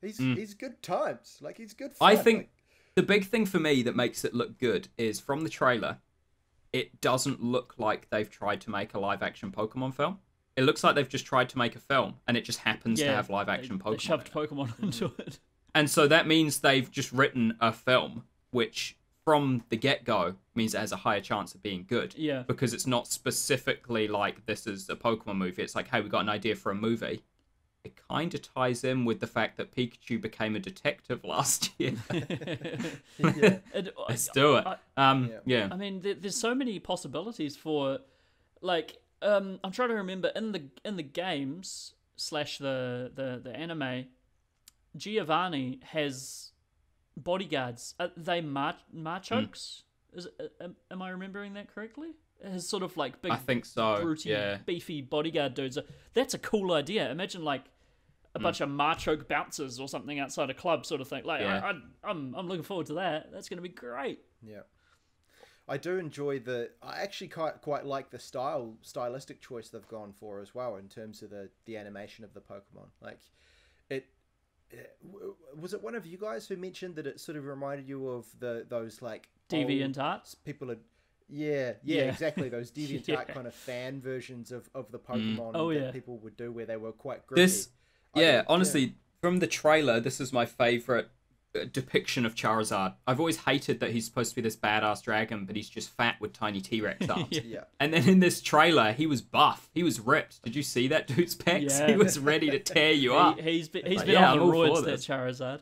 He's he's good times. Like he's good. Fun. Mm. I think Like, the big thing for me that makes it look good is from the trailer, it doesn't look like they've tried to make a live action Pokemon film. It looks like they've just tried to make a film and it just happens to have live action they, they Pokemon. shoved in it. Pokemon into hmm. it. And so that means they've just written a film which from the get go means it has a higher chance of being good. Yeah. Because it's not specifically like this is a Pokemon movie. It's like, hey, we got an idea for a movie. It kind of ties in with the fact that Pikachu became a detective last year. yeah. It- Let's do it. I- Um, Yeah. yeah. I mean, there, there's so many possibilities for, like, um, I'm trying to remember in the in the games slash the the the anime, Giovanni has bodyguards. Are they mar- Machokes? Is it, am, am I remembering that correctly? His sort of like big, I think so. broody, Yeah. beefy bodyguard dudes. That's a cool idea. Imagine like a Hmm. bunch of Machoke bouncers or something outside a club, sort of thing. Like, Yeah. I, I, I'm I'm looking forward to that. That's going to be great. Yeah. I do enjoy the. I actually quite quite like the style stylistic choice they've gone for as well in terms of the the animation of the Pokemon. Like, it. it- Was it one of you guys who mentioned that it sort of reminded you of the those like Deviant old arts. people had yeah, yeah, Yeah. exactly. Those DeviantArt Yeah. kind of fan versions of, of the Pokemon Oh, that yeah. people would do where they were quite gritty. This, I yeah, honestly, from the trailer, this is my favorite uh, depiction of Charizard. I've always hated that he's supposed to be this badass dragon, but he's just fat with tiny T Rex arms. Yeah. yeah. And then in this trailer, he was buff. He was ripped. Did you see that dude's pecs? Yeah. He was ready to tear you up. He, he's been, he's Like, been yeah, on the roids, this. Charizard.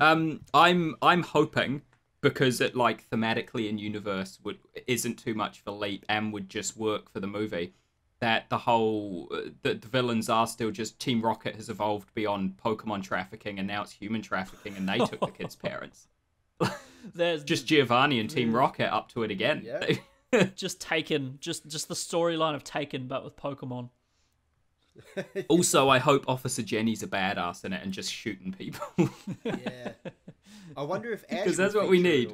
um, I'm I'm hoping because it like thematically in universe would isn't too much of a leap and would just work for the movie. That the whole uh, that the villains are still just Team Rocket has evolved beyond Pokemon trafficking and now it's human trafficking and they took the kids' parents. There's Just Giovanni and Team Rocket up to it again. Yeah. Just taken, just just the storyline of Taken, but with Pokemon. Also, I hope Officer Jenny's a badass in it and just shooting people. yeah. I wonder if Ash 'Cause that's what we need.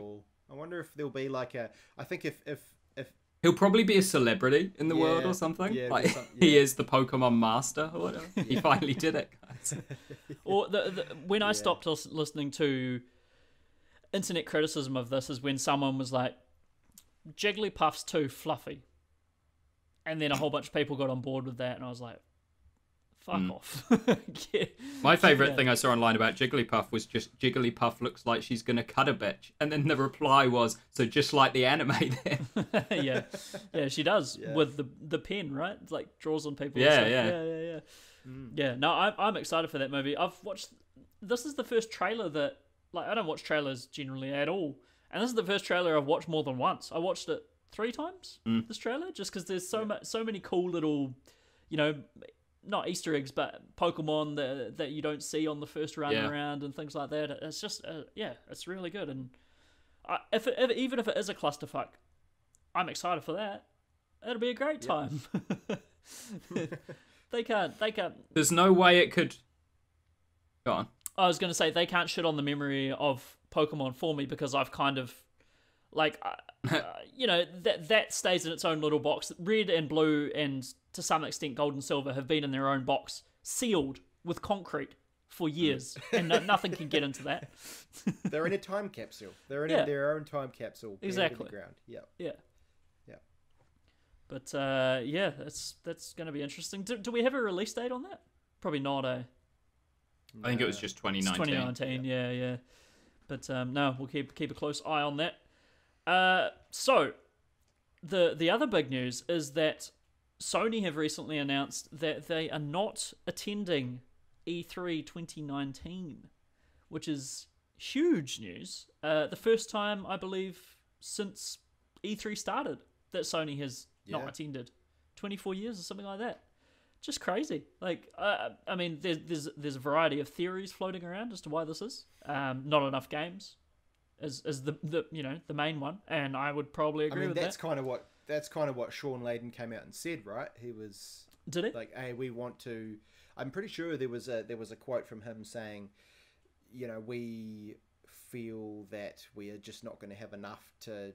I wonder if there'll be like a. I think if if if He'll probably be a celebrity in the world or something. yeah, like some- he is the Pokemon master or whatever. He finally did it, guys. Or the, the, when I stopped listening to internet criticism of this is when someone was like, "Jigglypuff's too fluffy," and then a whole bunch of people got on board with that, and I was like, "Fuck mm. off." Yeah. My favorite Yeah. thing I saw online about Jigglypuff was just Jigglypuff looks like she's gonna cut a bitch, and then the reply was, "So just like the anime, then." yeah, yeah, she does Yeah. with the the pen, right? It's like draws on people. and Yeah, yeah. yeah, yeah, yeah. Mm. Yeah, no, I'm I'm excited for that movie. I've watched. This is the first trailer that like I don't watch trailers generally at all, and this is the first trailer I've watched more than once. I watched it three times. Mm. This trailer, just because there's so much, so many cool little, you know, not Easter eggs, but Pokemon that that you don't see on the first run Yeah. around and things like that. It's just, uh, yeah, it's really good. And I, if, it, if even if it is a clusterfuck, I'm excited for that. It'll be a great time. they can't. They can't. There's no way it could. Go on. I was going to say they can't shit on the memory of Pokemon for me because I've kind of like uh, uh, you know that that stays in its own little box. Red and blue and to some extent gold and silver have been in their own box, sealed with concrete for years, and no, nothing can get into that. they're in a time capsule, they're in Yeah. a, their own time capsule. buried in the ground. Yeah. Yeah. Yeah. But uh, yeah, that's that's going to be interesting. Do, do we have a release date on that? Probably not. Eh? I think it was just It's 2019. 2019, yeah, yeah. But um, no, we'll keep keep a close eye on that. Uh, so the the other big news is that Sony have recently announced that they are not attending E E3 2019, which is huge news. Uh, the first time I believe since E3 started that Sony has not attended. 24 years or something like that just crazy. Like, uh, I mean, there's there's there's a variety of theories floating around as to why this is. Um, not enough games, is is the the you know the main one, and I would probably agree I mean, with that's that. kind of what that's kind of what Shawn Layden came out and said, right? He was Did it? like, "Hey, we want to." I'm pretty sure there was a there was a quote from him saying, "You know, we feel that we are just not going to have enough to,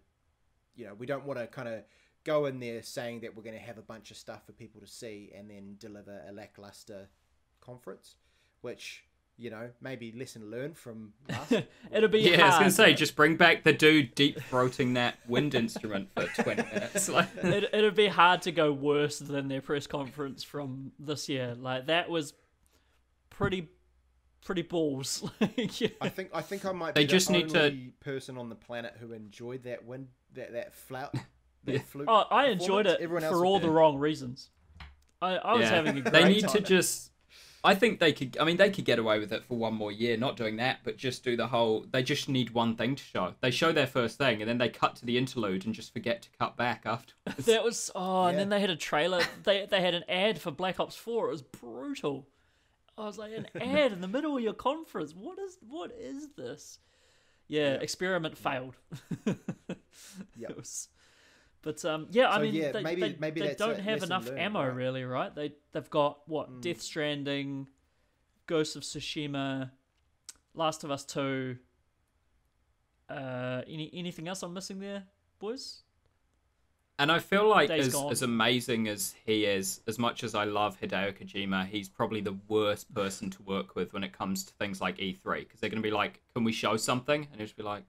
you know, we don't want to kind of go in there saying that we're going to have a bunch of stuff for people to see and then deliver a lackluster conference, which." You know, maybe listen, learn from last. It'll be Yeah, I was gonna say, just bring back the dude deep throating that wind instrument for 20 minutes. Like, it, it'd be hard to go worse than their press conference from this year. Like that was pretty pretty balls. Like, yeah. I think I think I might They be just the need to- only person on the planet who enjoyed that wind that that flout that flute. Oh, I enjoyed it Everyone else for all was- the wrong reasons. I, I was yeah. having a great They need time. to just. I think they could. I mean, they could get away with it for one more year, not doing that, but just do the whole. They just need one thing to show. They show their first thing, and then they cut to the interlude and just forget to cut back afterwards. That was oh, and then they had a trailer. They they had an ad for Black Ops Four. It was brutal. I was like, an ad in the middle of your conference. What is what is this? Yeah, experiment failed. Yep. It was, but um, yeah, I So, mean, yeah, they, maybe- they, maybe they don't have enough learned, ammo, right? really, right? They they've got what Death Stranding, Ghost of Tsushima, Last of Us Two. Uh, any anything else I'm missing there, boys? And I feel like Days as, Gone. as amazing as he is, as much as I love Hideo Kojima, he's probably the worst person to work with when it comes to things like E3 because they're going to be like, "Can we show something?" And he'll just be like,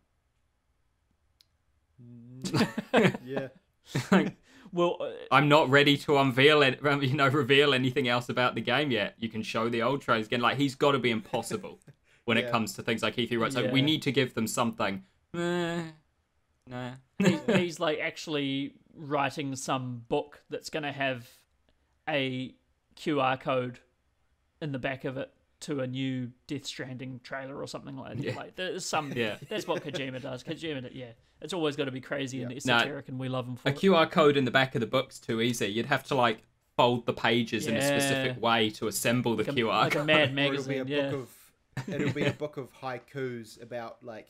yeah. Well, uh, "I'm not ready to unveil it, you know, reveal anything else about the game yet. You can show the old trailers again." Like he's got to be impossible when it comes to things like E3. Right? So we need to give them something. Eh, nah. he, he's like actually writing some book that's going to have a QR code in the back of it to a new Death Stranding trailer or something like that. Yeah. Like there's some. Yeah. That's what Kojima does. Kojima, yeah, it's always got to be crazy and Yeah. Nah, esoteric, and we love him for A it. QR code in the back of the book's too easy. You'd have to like fold the pages in a specific way to assemble the like a, QR like a code. Mad Or it'll be a magazine. Yeah. book of it'll be a book of haikus about like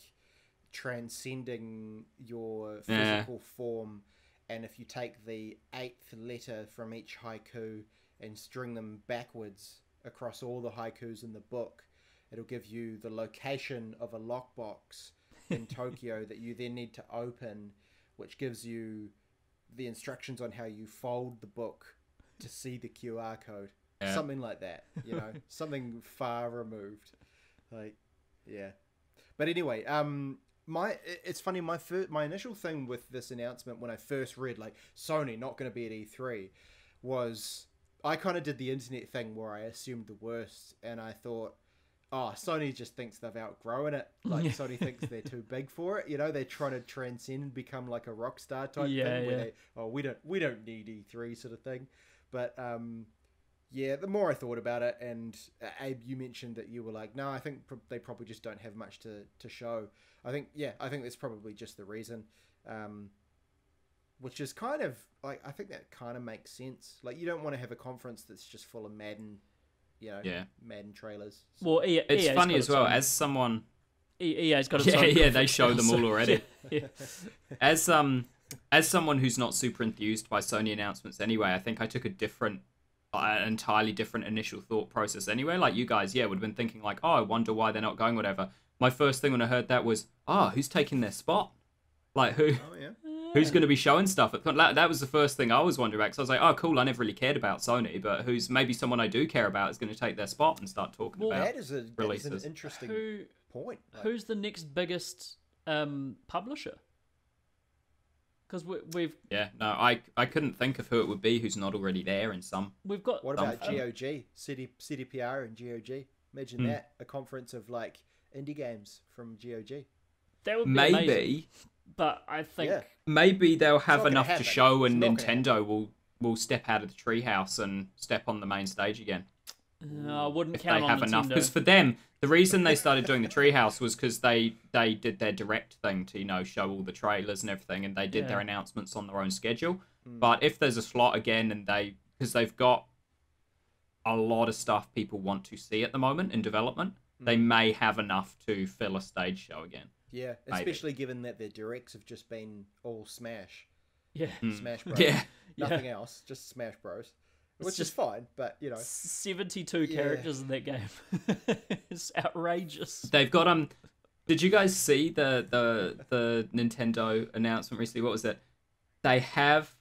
transcending your Yeah. physical form and if you take the eighth letter from each haiku and string them backwards across all the haikus in the book, it'll give you the location of a lockbox in Tokyo that you then need to open, which gives you the instructions on how you fold the book to see the QR code. Yeah. Something like that, you know, something far removed. Like, yeah. But anyway, um, my it's funny. My first, my initial thing with this announcement when I first read like Sony not going to be at E3 was I kind of did the internet thing where I assumed the worst, and I thought, oh, Sony just thinks they've outgrown it. Like. Sony thinks they're too big for it. You know, they're trying to transcend and become like a rock star type Yeah, thing. Where yeah. they, oh, we don't we don't need E3 sort of thing. But um, yeah, the more I thought about it, and uh, Abe, you mentioned that you were like, no, I think pr- they probably just don't have much to, to show. I think, yeah, I think that's probably just the reason. Um, which is kind of like I think that kind of makes sense. Like you don't want to have a conference that's just full of Madden, you know, Yeah. Madden trailers. Well, EA, It's EA's funny as well own- as someone EA's got its Yeah, yeah, they show them all already. yeah. as um as someone who's not super enthused by Sony announcements anyway, I think I took a different uh, entirely different initial thought process anyway. Like you guys, yeah, would have been thinking like, oh, I wonder why they're not going, whatever. My first thing when I heard that was, oh, who's taking their spot? Like who Oh yeah. Who's going to be showing stuff? At, that, that was the first thing I was wondering about. Because I was like, oh, cool, I never really cared about Sony, but who's maybe someone I do care about is going to take their spot and start talking Well, about. That is a that is an interesting Who point. Like, who's the next biggest um, publisher? Because we, we've Yeah, no, I I couldn't think of who it would be who's not already there in some. we've got What about GOG, CD, CDPR, and GOG? Imagine Hmm. that a conference of like indie games from GOG. that would be amazing, Maybe but I think Yeah. maybe they'll have enough to show and It's not gonna Nintendo will will step out of the treehouse and step on the main stage again no, I wouldn't if count they on have Nintendo. enough because for them the reason they started doing the treehouse was because they they did their direct thing to you know show all the trailers and everything and they did their announcements on their own schedule Hmm. but if there's a slot again and they because they've got a lot of stuff people want to see at the moment in development they Hmm. may have enough to fill a stage show again Yeah, Maybe. especially given that their directs have just been all Smash, yeah, Smash Bros. Hmm. yeah Nothing else, just Smash Bros. Which is just- fine, but you know, seventy-two Yeah. characters in that game. it's outrageous. They've got um. Did you guys see the the the Nintendo announcement recently? What was it? They have,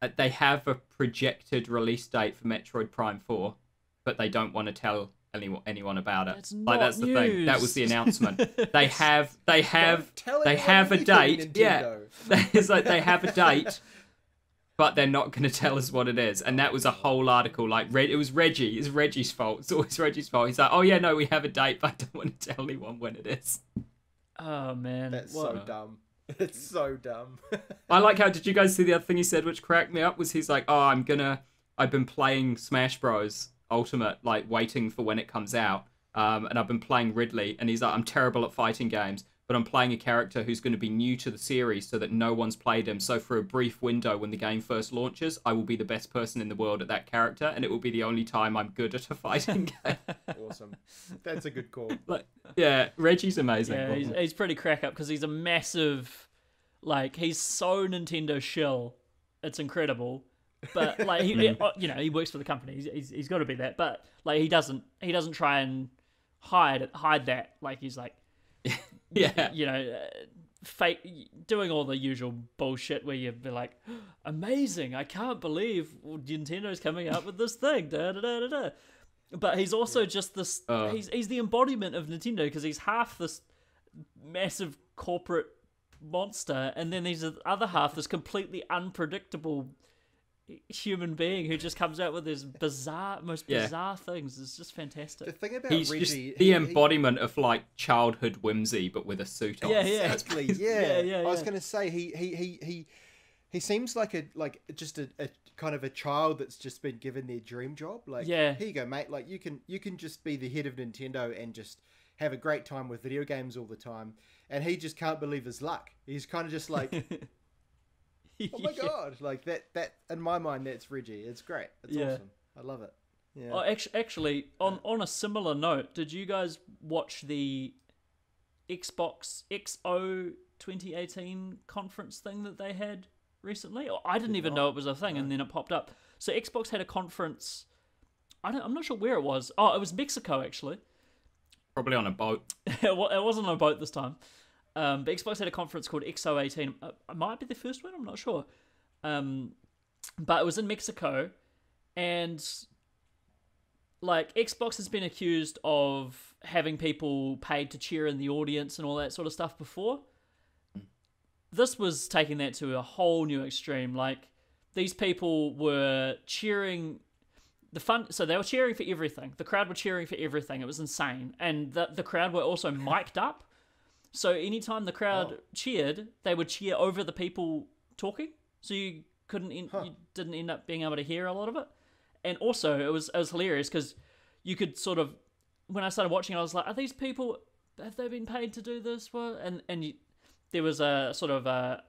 uh, they have a projected release date for Metroid Prime Four, but they don't want to tell anyone anyone about it. That's like not that's the thing. That was the announcement. they have they have tell they have a anything, date. Yeah, Nintendo. it's like they have a date. But they're not going to tell us what it is, and that was a whole article. Like, Reg- it was Reggie. It's Reggie's fault. It's always Reggie's fault. He's like, "Oh yeah, no, we have a date, but I don't want to tell anyone when it is." Oh man, That's what- so dumb. It's so dumb. I like how did you guys see the other thing he said which cracked me up was he's like, "Oh, I'm going to I've been playing Smash Bros Ultimate like waiting for when it comes out. Um and I've been playing Ridley and he's like, "I'm terrible at fighting games, but I'm playing a character who's going to be new to the series so that no one's played him. So for a brief window when the game first launches, I will be the best person in the world at that character and it will be the only time I'm good at a fighting game." awesome. That's a good call. like yeah, Reggie's amazing. Yeah, he's, he's pretty crack up because he's a massive, like he's so Nintendo shill. It's incredible, but like he, you know, he works for the company. He's, he's, he's got to be that, but like he doesn't he doesn't try and hide hide that. Like he's like yeah. you know. Uh, fake doing all the usual bullshit where you'd be like amazing i can't believe nintendo's coming out with this thing da, da, da, da, da. but he's also just this Uh. he's, he's the embodiment of nintendo because he's half this massive corporate monster and then he's the other half this completely unpredictable human being who just comes out with his bizarre most Yeah. bizarre things it's just fantastic. The thing about He's Reggie, just the he- embodiment of like childhood whimsy, but with a suit on. Yeah, yeah. Exactly. Yeah. Yeah, yeah, I was gonna say he he he he he seems like a like just a, a kind of a child that's just been given their dream job. Like, Yeah. here you go, mate. Like you can you can just be the head of Nintendo and just have a great time with video games all the time. And he just can't believe his luck. He's kind of just like, oh my Yeah. god, like that that in my mind that's Reggie. It's great. It's Yeah. awesome. I love it. Yeah. Oh, actually, actually, on on a similar note, did you guys watch the Xbox XO 2018 conference thing that they had recently. Or I didn't Did even not. know it was a thing, and then it popped up. So Xbox had a conference. I don't, I'm not sure where it was. Oh, it was Mexico actually. Probably on a boat. it it wasn't on a boat this time. Um, but Xbox had a conference called XO18. Uh, It might be the first one. I'm not sure. Um, but it was in Mexico, and like Xbox has been accused of having people paid to cheer in the audience and all that sort of stuff before. This was taking that to a whole new extreme. Like these people were cheering the fun so they were cheering for everything the crowd were cheering for everything it was insane and the, the crowd were also mic'd up so anytime the crowd Oh. cheered they would cheer over the people talking so you couldn't en- Huh. you didn't end up being able to hear a lot of it and also it was it was hilarious because you could sort of when i started watching i was like are these people have they been paid to do this what and and you, there was a sort of a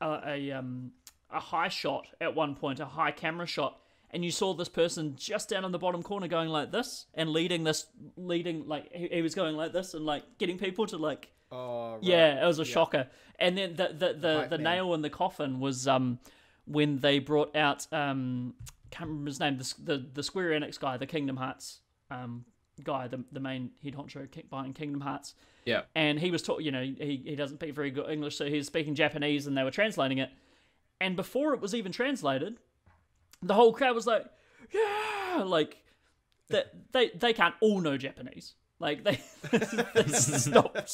a, a um a high shot at one point a high camera shot and you saw this person just down in the bottom corner going like this and leading this leading like he, he was going like this and like getting people to like Oh, right. yeah it was a Yeah. shocker and then the the the, the nail in the coffin was um when they brought out um can't remember his name the the, the square enix guy the kingdom hearts um guy the, the main head honcho behind kingdom hearts Yeah. and he was taught you know he, he doesn't speak very good english so he was speaking japanese and they were translating it and before it was even translated the whole crowd was like yeah like that they they can't all know japanese like they it's not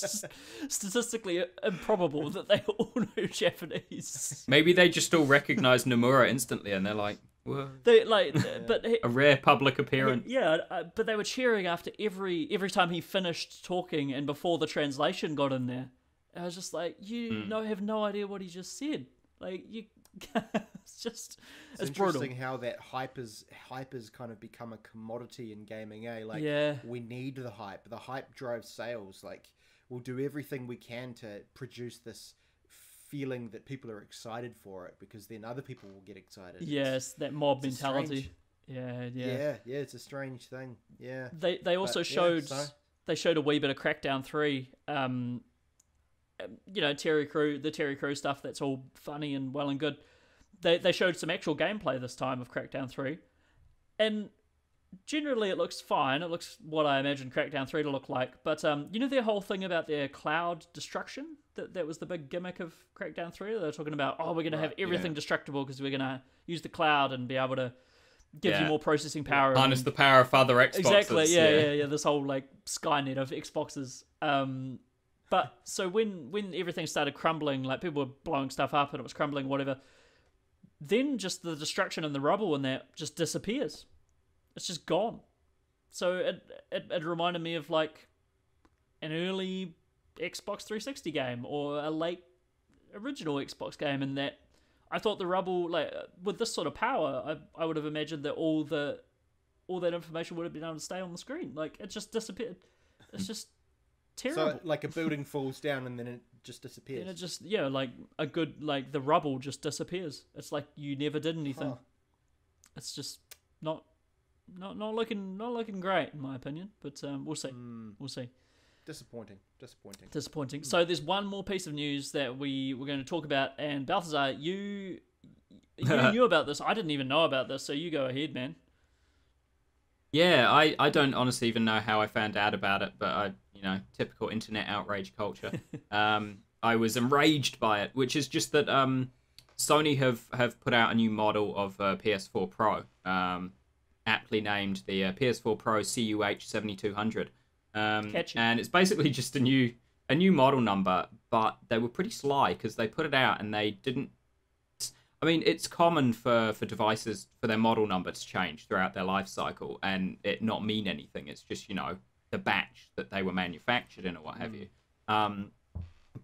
statistically improbable that they all know japanese Maybe they just all recognize Nomura instantly and they're like, Whoa. they like but he, a rare public appearance. yeah, uh, but they were cheering after every every time he finished talking and before the translation got in there. I was just like, you Hmm. no have no idea what he just said. Like you, it's just It's, it's, brutal. how that hype is hype has kind of become a commodity in gaming. Eh, like Yeah. we need the hype. The hype drives sales. Like we'll do everything we can to produce this feeling that people are excited for it because then other people will get excited. It's- Yes, that mob mentality. Yeah, yeah, yeah, yeah. It's a strange thing. Yeah. They they also But, yeah, showed so- they showed a wee bit of Crackdown three. Um, you know Terry Crew, the Terry Crew stuff. That's all funny and well and good. They they showed some actual gameplay this time of Crackdown three, and generally it looks fine. It looks what I imagined Crackdown three to look like. But um, you know their whole thing about their cloud destruction. That that was the big gimmick of Crackdown three. They were talking about oh we're gonna have Right, everything destructible because we're gonna use the cloud and be able to give you more processing power. Harness and- the power of other Xboxes. Exactly. Yeah, yeah, yeah, This whole like Skynet of Xboxes. Um, but so when when everything started crumbling, like people were blowing stuff up and it was crumbling, whatever. Then just the destruction and the rubble and that just disappears. It's just gone. So it it, it reminded me of like an early Xbox 360 game or a late original Xbox game, in that I thought the rubble, like with this sort of power, I I would have imagined that all the all that information would have been able to stay on the screen. Like it just disappeared. It's just terrible. So like a building falls down and then it just disappears. and it just yeah, like a good like the rubble just disappears. It's like you never did anything. Huh. It's just not not not looking not looking great in my opinion. But um, we'll see. Mm, We'll see. disappointing. Disappointing. Disappointing. So there's one more piece of news that we were going to talk about, and Balthazar, you you knew about this. I didn't even know about this, so you go ahead, man. Yeah, I, I don't honestly even know how I found out about it, but I, you know, typical internet outrage culture. um, I was enraged by it, which is just that um, Sony have, have put out a new model of uh, PS4 Pro, um, aptly named the uh, PS4 Pro CUH 7200. Um, and it's basically just a new a new model number, but they were pretty sly because they put it out and they didn't I mean, it's common for, for devices for their model number to change throughout their life cycle and it not mean anything. It's just, you know, the batch that they were manufactured in or what have you. Um,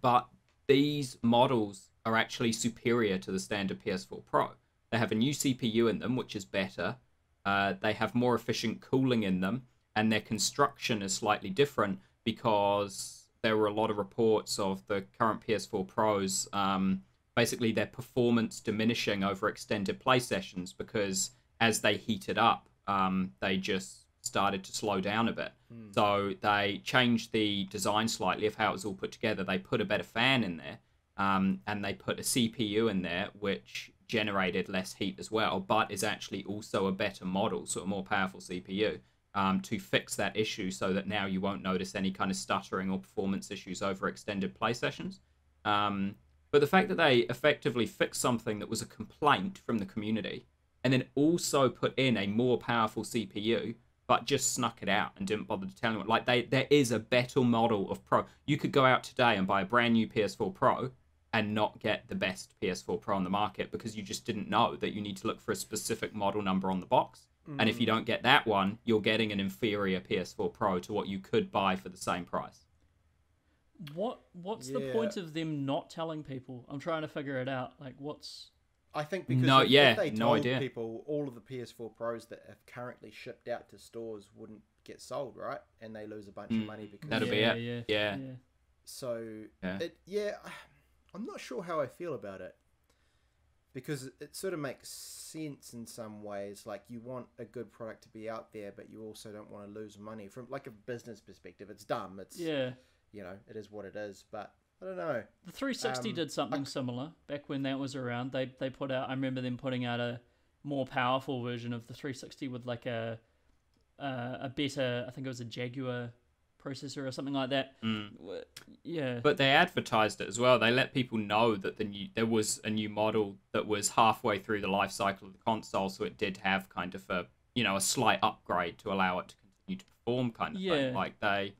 but these models are actually superior to the standard PS4 Pro. They have a new CPU in them, which is better. Uh, they have more efficient cooling in them, and their construction is slightly different because there were a lot of reports of the current PS4 Pros. Um, basically their performance diminishing over extended play sessions because as they heated up, um, they just started to slow down a bit. So they changed the design slightly of how it was all put together. They put a better fan in there, um, and they put a CPU in there which generated less heat as well, but is actually also a better model, so a more powerful CPU. Um, to fix that issue so that now you won't notice any kind of stuttering or performance issues over extended play sessions. Um, but the fact that they effectively fixed something that was a complaint from the community and then also put in a more powerful CPU, but just snuck it out and didn't bother to tell anyone. Like they, there is a better model of Pro. You could go out today and buy a brand new PS4 Pro and not get the best PS4 Pro on the market because you just didn't know that you need to look for a specific model number on the box. And if you mm. don't get that one, you're getting an inferior PS4 Pro to what you could buy for the same price. What What's the point of them not telling people? I'm trying to figure it out. Like, what's I think because No, if, yeah, if they no told idea. people all of the PS4 Pros that have currently shipped out to stores wouldn't get sold, right? And they lose a bunch of money because Mm, That'll be yeah, it. Yeah, Yeah. So Yeah. it yeah, I'm not sure how I feel about it because it sort of makes sense in some ways. Like you want a good product to be out there, but you also don't want to lose money from like a business perspective. It's dumb. It's yeah. you know it is what it is. But I don't know. The 360 Um, did something similar back when that was around. They they put out. I remember them putting out a more powerful version of the 360 with like a uh, a better. I think it was a Jaguar processor or something like that. W- Yeah. But they advertised it as well. They let people know that the new there was a new model that was halfway through the life cycle of the console, so it did have kind of a you know a slight upgrade to allow it to continue to perform, kind of Yeah. thing. Like they,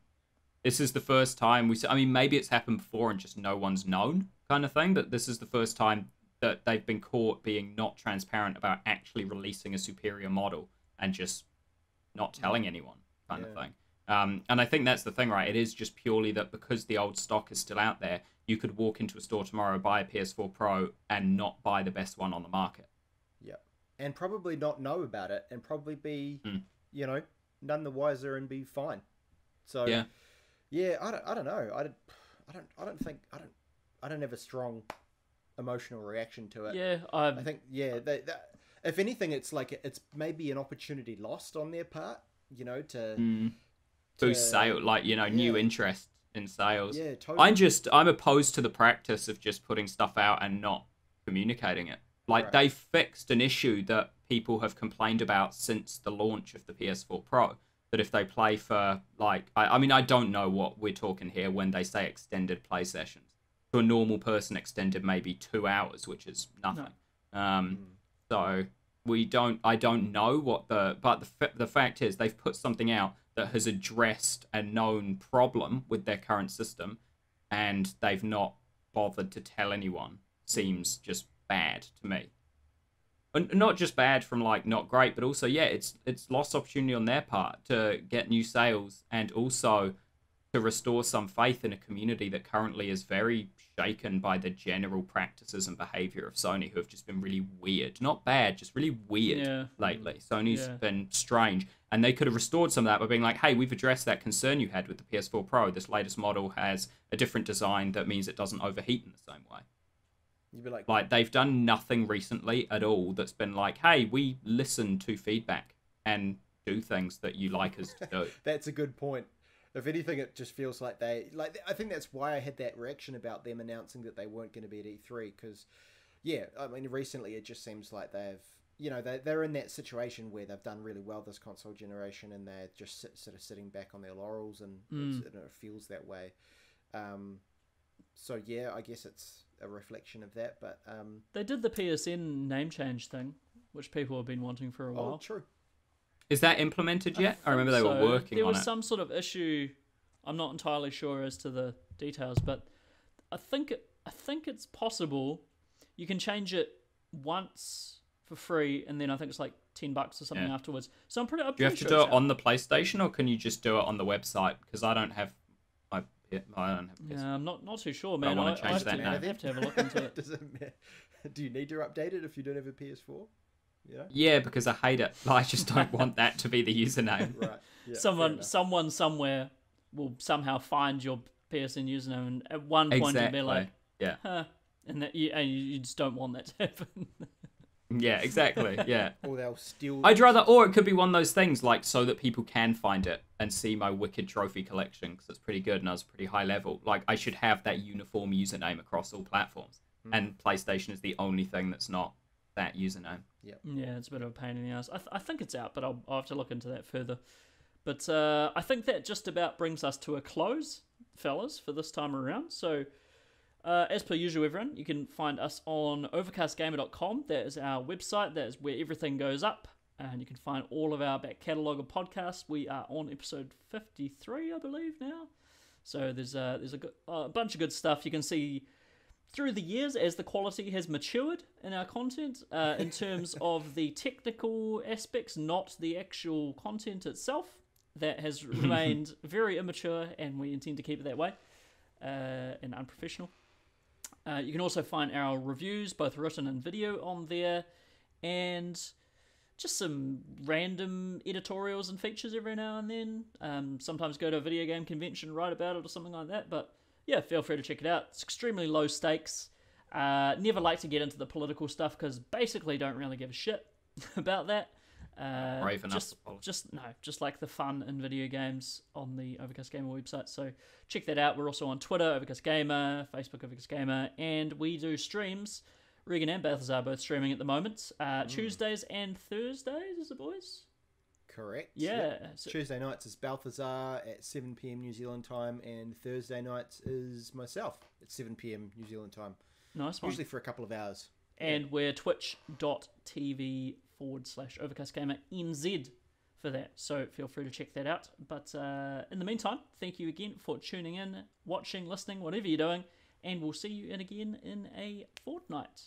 this is the first time we. I mean, maybe it's happened before and just no one's known, kind of thing. But this is the first time that they've been caught being not transparent about actually releasing a superior model and just not telling anyone, kind of thing. Um, and I think that's the thing, right? It is just purely that because the old stock is still out there, you could walk into a store tomorrow, buy a PS4 Pro, and not buy the best one on the market. Yeah, and probably not know about it, and probably be Mm. you know none the wiser and be fine. So Yeah. Yeah, I don't, I don't know. I don't, I don't, I don't think I don't, I don't have a strong emotional reaction to it. yeah. I, I think yeah, they, that, if anything, it's like it's maybe an opportunity lost on their part. You know, to Mm. Boost to- sale, like you know, new interest in sales. yeah, totally. I'm just I'm opposed to the practice of just putting stuff out and not communicating it. Like Right. they fixed an issue that people have complained about since the launch of the PS4 Pro. That if they play for like I, I mean I don't know what we're talking here when they say extended play sessions. To a normal person, extended maybe two hours, which is nothing. Um, so we don't. I don't know what the. But the the fact is, they've put something out that has addressed a known problem with their current system, and they've not bothered to tell anyone. Seems just bad to me. And not just bad from like not great, but also yeah, it's it's lost opportunity on their part to get new sales and also to restore some faith in a community that currently is very shaken by the general practices and behavior of Sony, who have just been really weird. Not bad, just really weird Yeah. lately. Sony's Yeah. been strange. And they could have restored some of that by being like, hey, we've addressed that concern you had with the PS4 Pro. This latest model has a different design that means it doesn't overheat in the same way. You'd be like, Like, they've done nothing recently at all that's been like, hey, we listen to feedback and do things that you like us to do. That's a good point. If anything, it just feels like they like. I think that's why I had that reaction about them announcing that they weren't going to be at E3 because, yeah, I mean, recently it just seems like they've, you know, they they're in that situation where they've done really well this console generation and they're just sit, sort of sitting back on their laurels and, it's, and it feels that way. Um, so yeah, I guess it's a reflection of that, but um, they did the PSN name change thing, which people have been wanting for a oh, while. true. Is that implemented yet? I, remember they think were so. working There on was it. some sort of issue. I'm not entirely sure as to the details, but I think it, I think it's possible. You can change it once for free, and then I think it's like ten bucks or something Yeah. afterwards. So I'm pretty. I'm Do you pretty have to sure do it out. on the PlayStation or can you just do it on the website? Because I don't have my I don't have PS. Yeah, I'm not not too sure, man. I man. wanna I, change I have that to, now. I have to have a look into it. Does it matter? Do you need to update it if you don't have a PS4? Yeah. Yeah, because I hate it. I just don't want that to be the username. Right. Yeah, someone someone somewhere will somehow find your PSN username and at one point you'll be like, Yeah. huh, and that you, and you just don't want that to happen. Yeah, exactly. Yeah. or they'll steal. I'd rather, or it could be one of those things like so that people can find it and see my wicked trophy collection because it's pretty good and I was pretty high level. Like I should have that uniform username across all platforms, and PlayStation is the only thing that's not that username. Yeah. Yeah, it's a bit of a pain in the ass. I, th- I think it's out, but I'll, I'll have to look into that further. But uh, I think that just about brings us to a close, fellas, for this time around. So, uh, as per usual, everyone, you can find us on overcastgamer.com. That is our website. That is where everything goes up. And you can find all of our back catalogue of podcasts. We are on episode 53, I believe, now. So there's a, there's a, good, a bunch of good stuff. You can see through the years as the quality has matured in our content uh, in terms of the technical aspects, not the actual content itself. That has remained very immature, and we intend to keep it that way uh, and unprofessional. Uh, you can also find our reviews, both written and video, on there, and just some random editorials and features every now and then. Um, sometimes go to a video game convention, write about it, or something like that. But yeah, feel free to check it out. It's extremely low stakes. Uh, never like to get into the political stuff because basically don't really give a shit about that. Uh, Brave enough just, just no, just like the fun in video games on the Overcast Gamer website. So check that out. We're also on Twitter, Overcast Gamer, Facebook, Overcast Gamer, and we do streams. Regan and Balthazar are both streaming at the moment. Uh, Tuesdays and Thursdays, is it boys? Correct. Yeah. Yep. So- Tuesday nights is Balthazar at 7 p.m. New Zealand time, and Thursday nights is myself at 7 p.m. New Zealand time. Nice one. Usually for a couple of hours. and we're twitch.tv forward slash overcast gamer nz for that. So feel free to check that out. But uh, in the meantime thank you again for tuning in watching listening whatever you're doing and we'll see you in again in a fortnight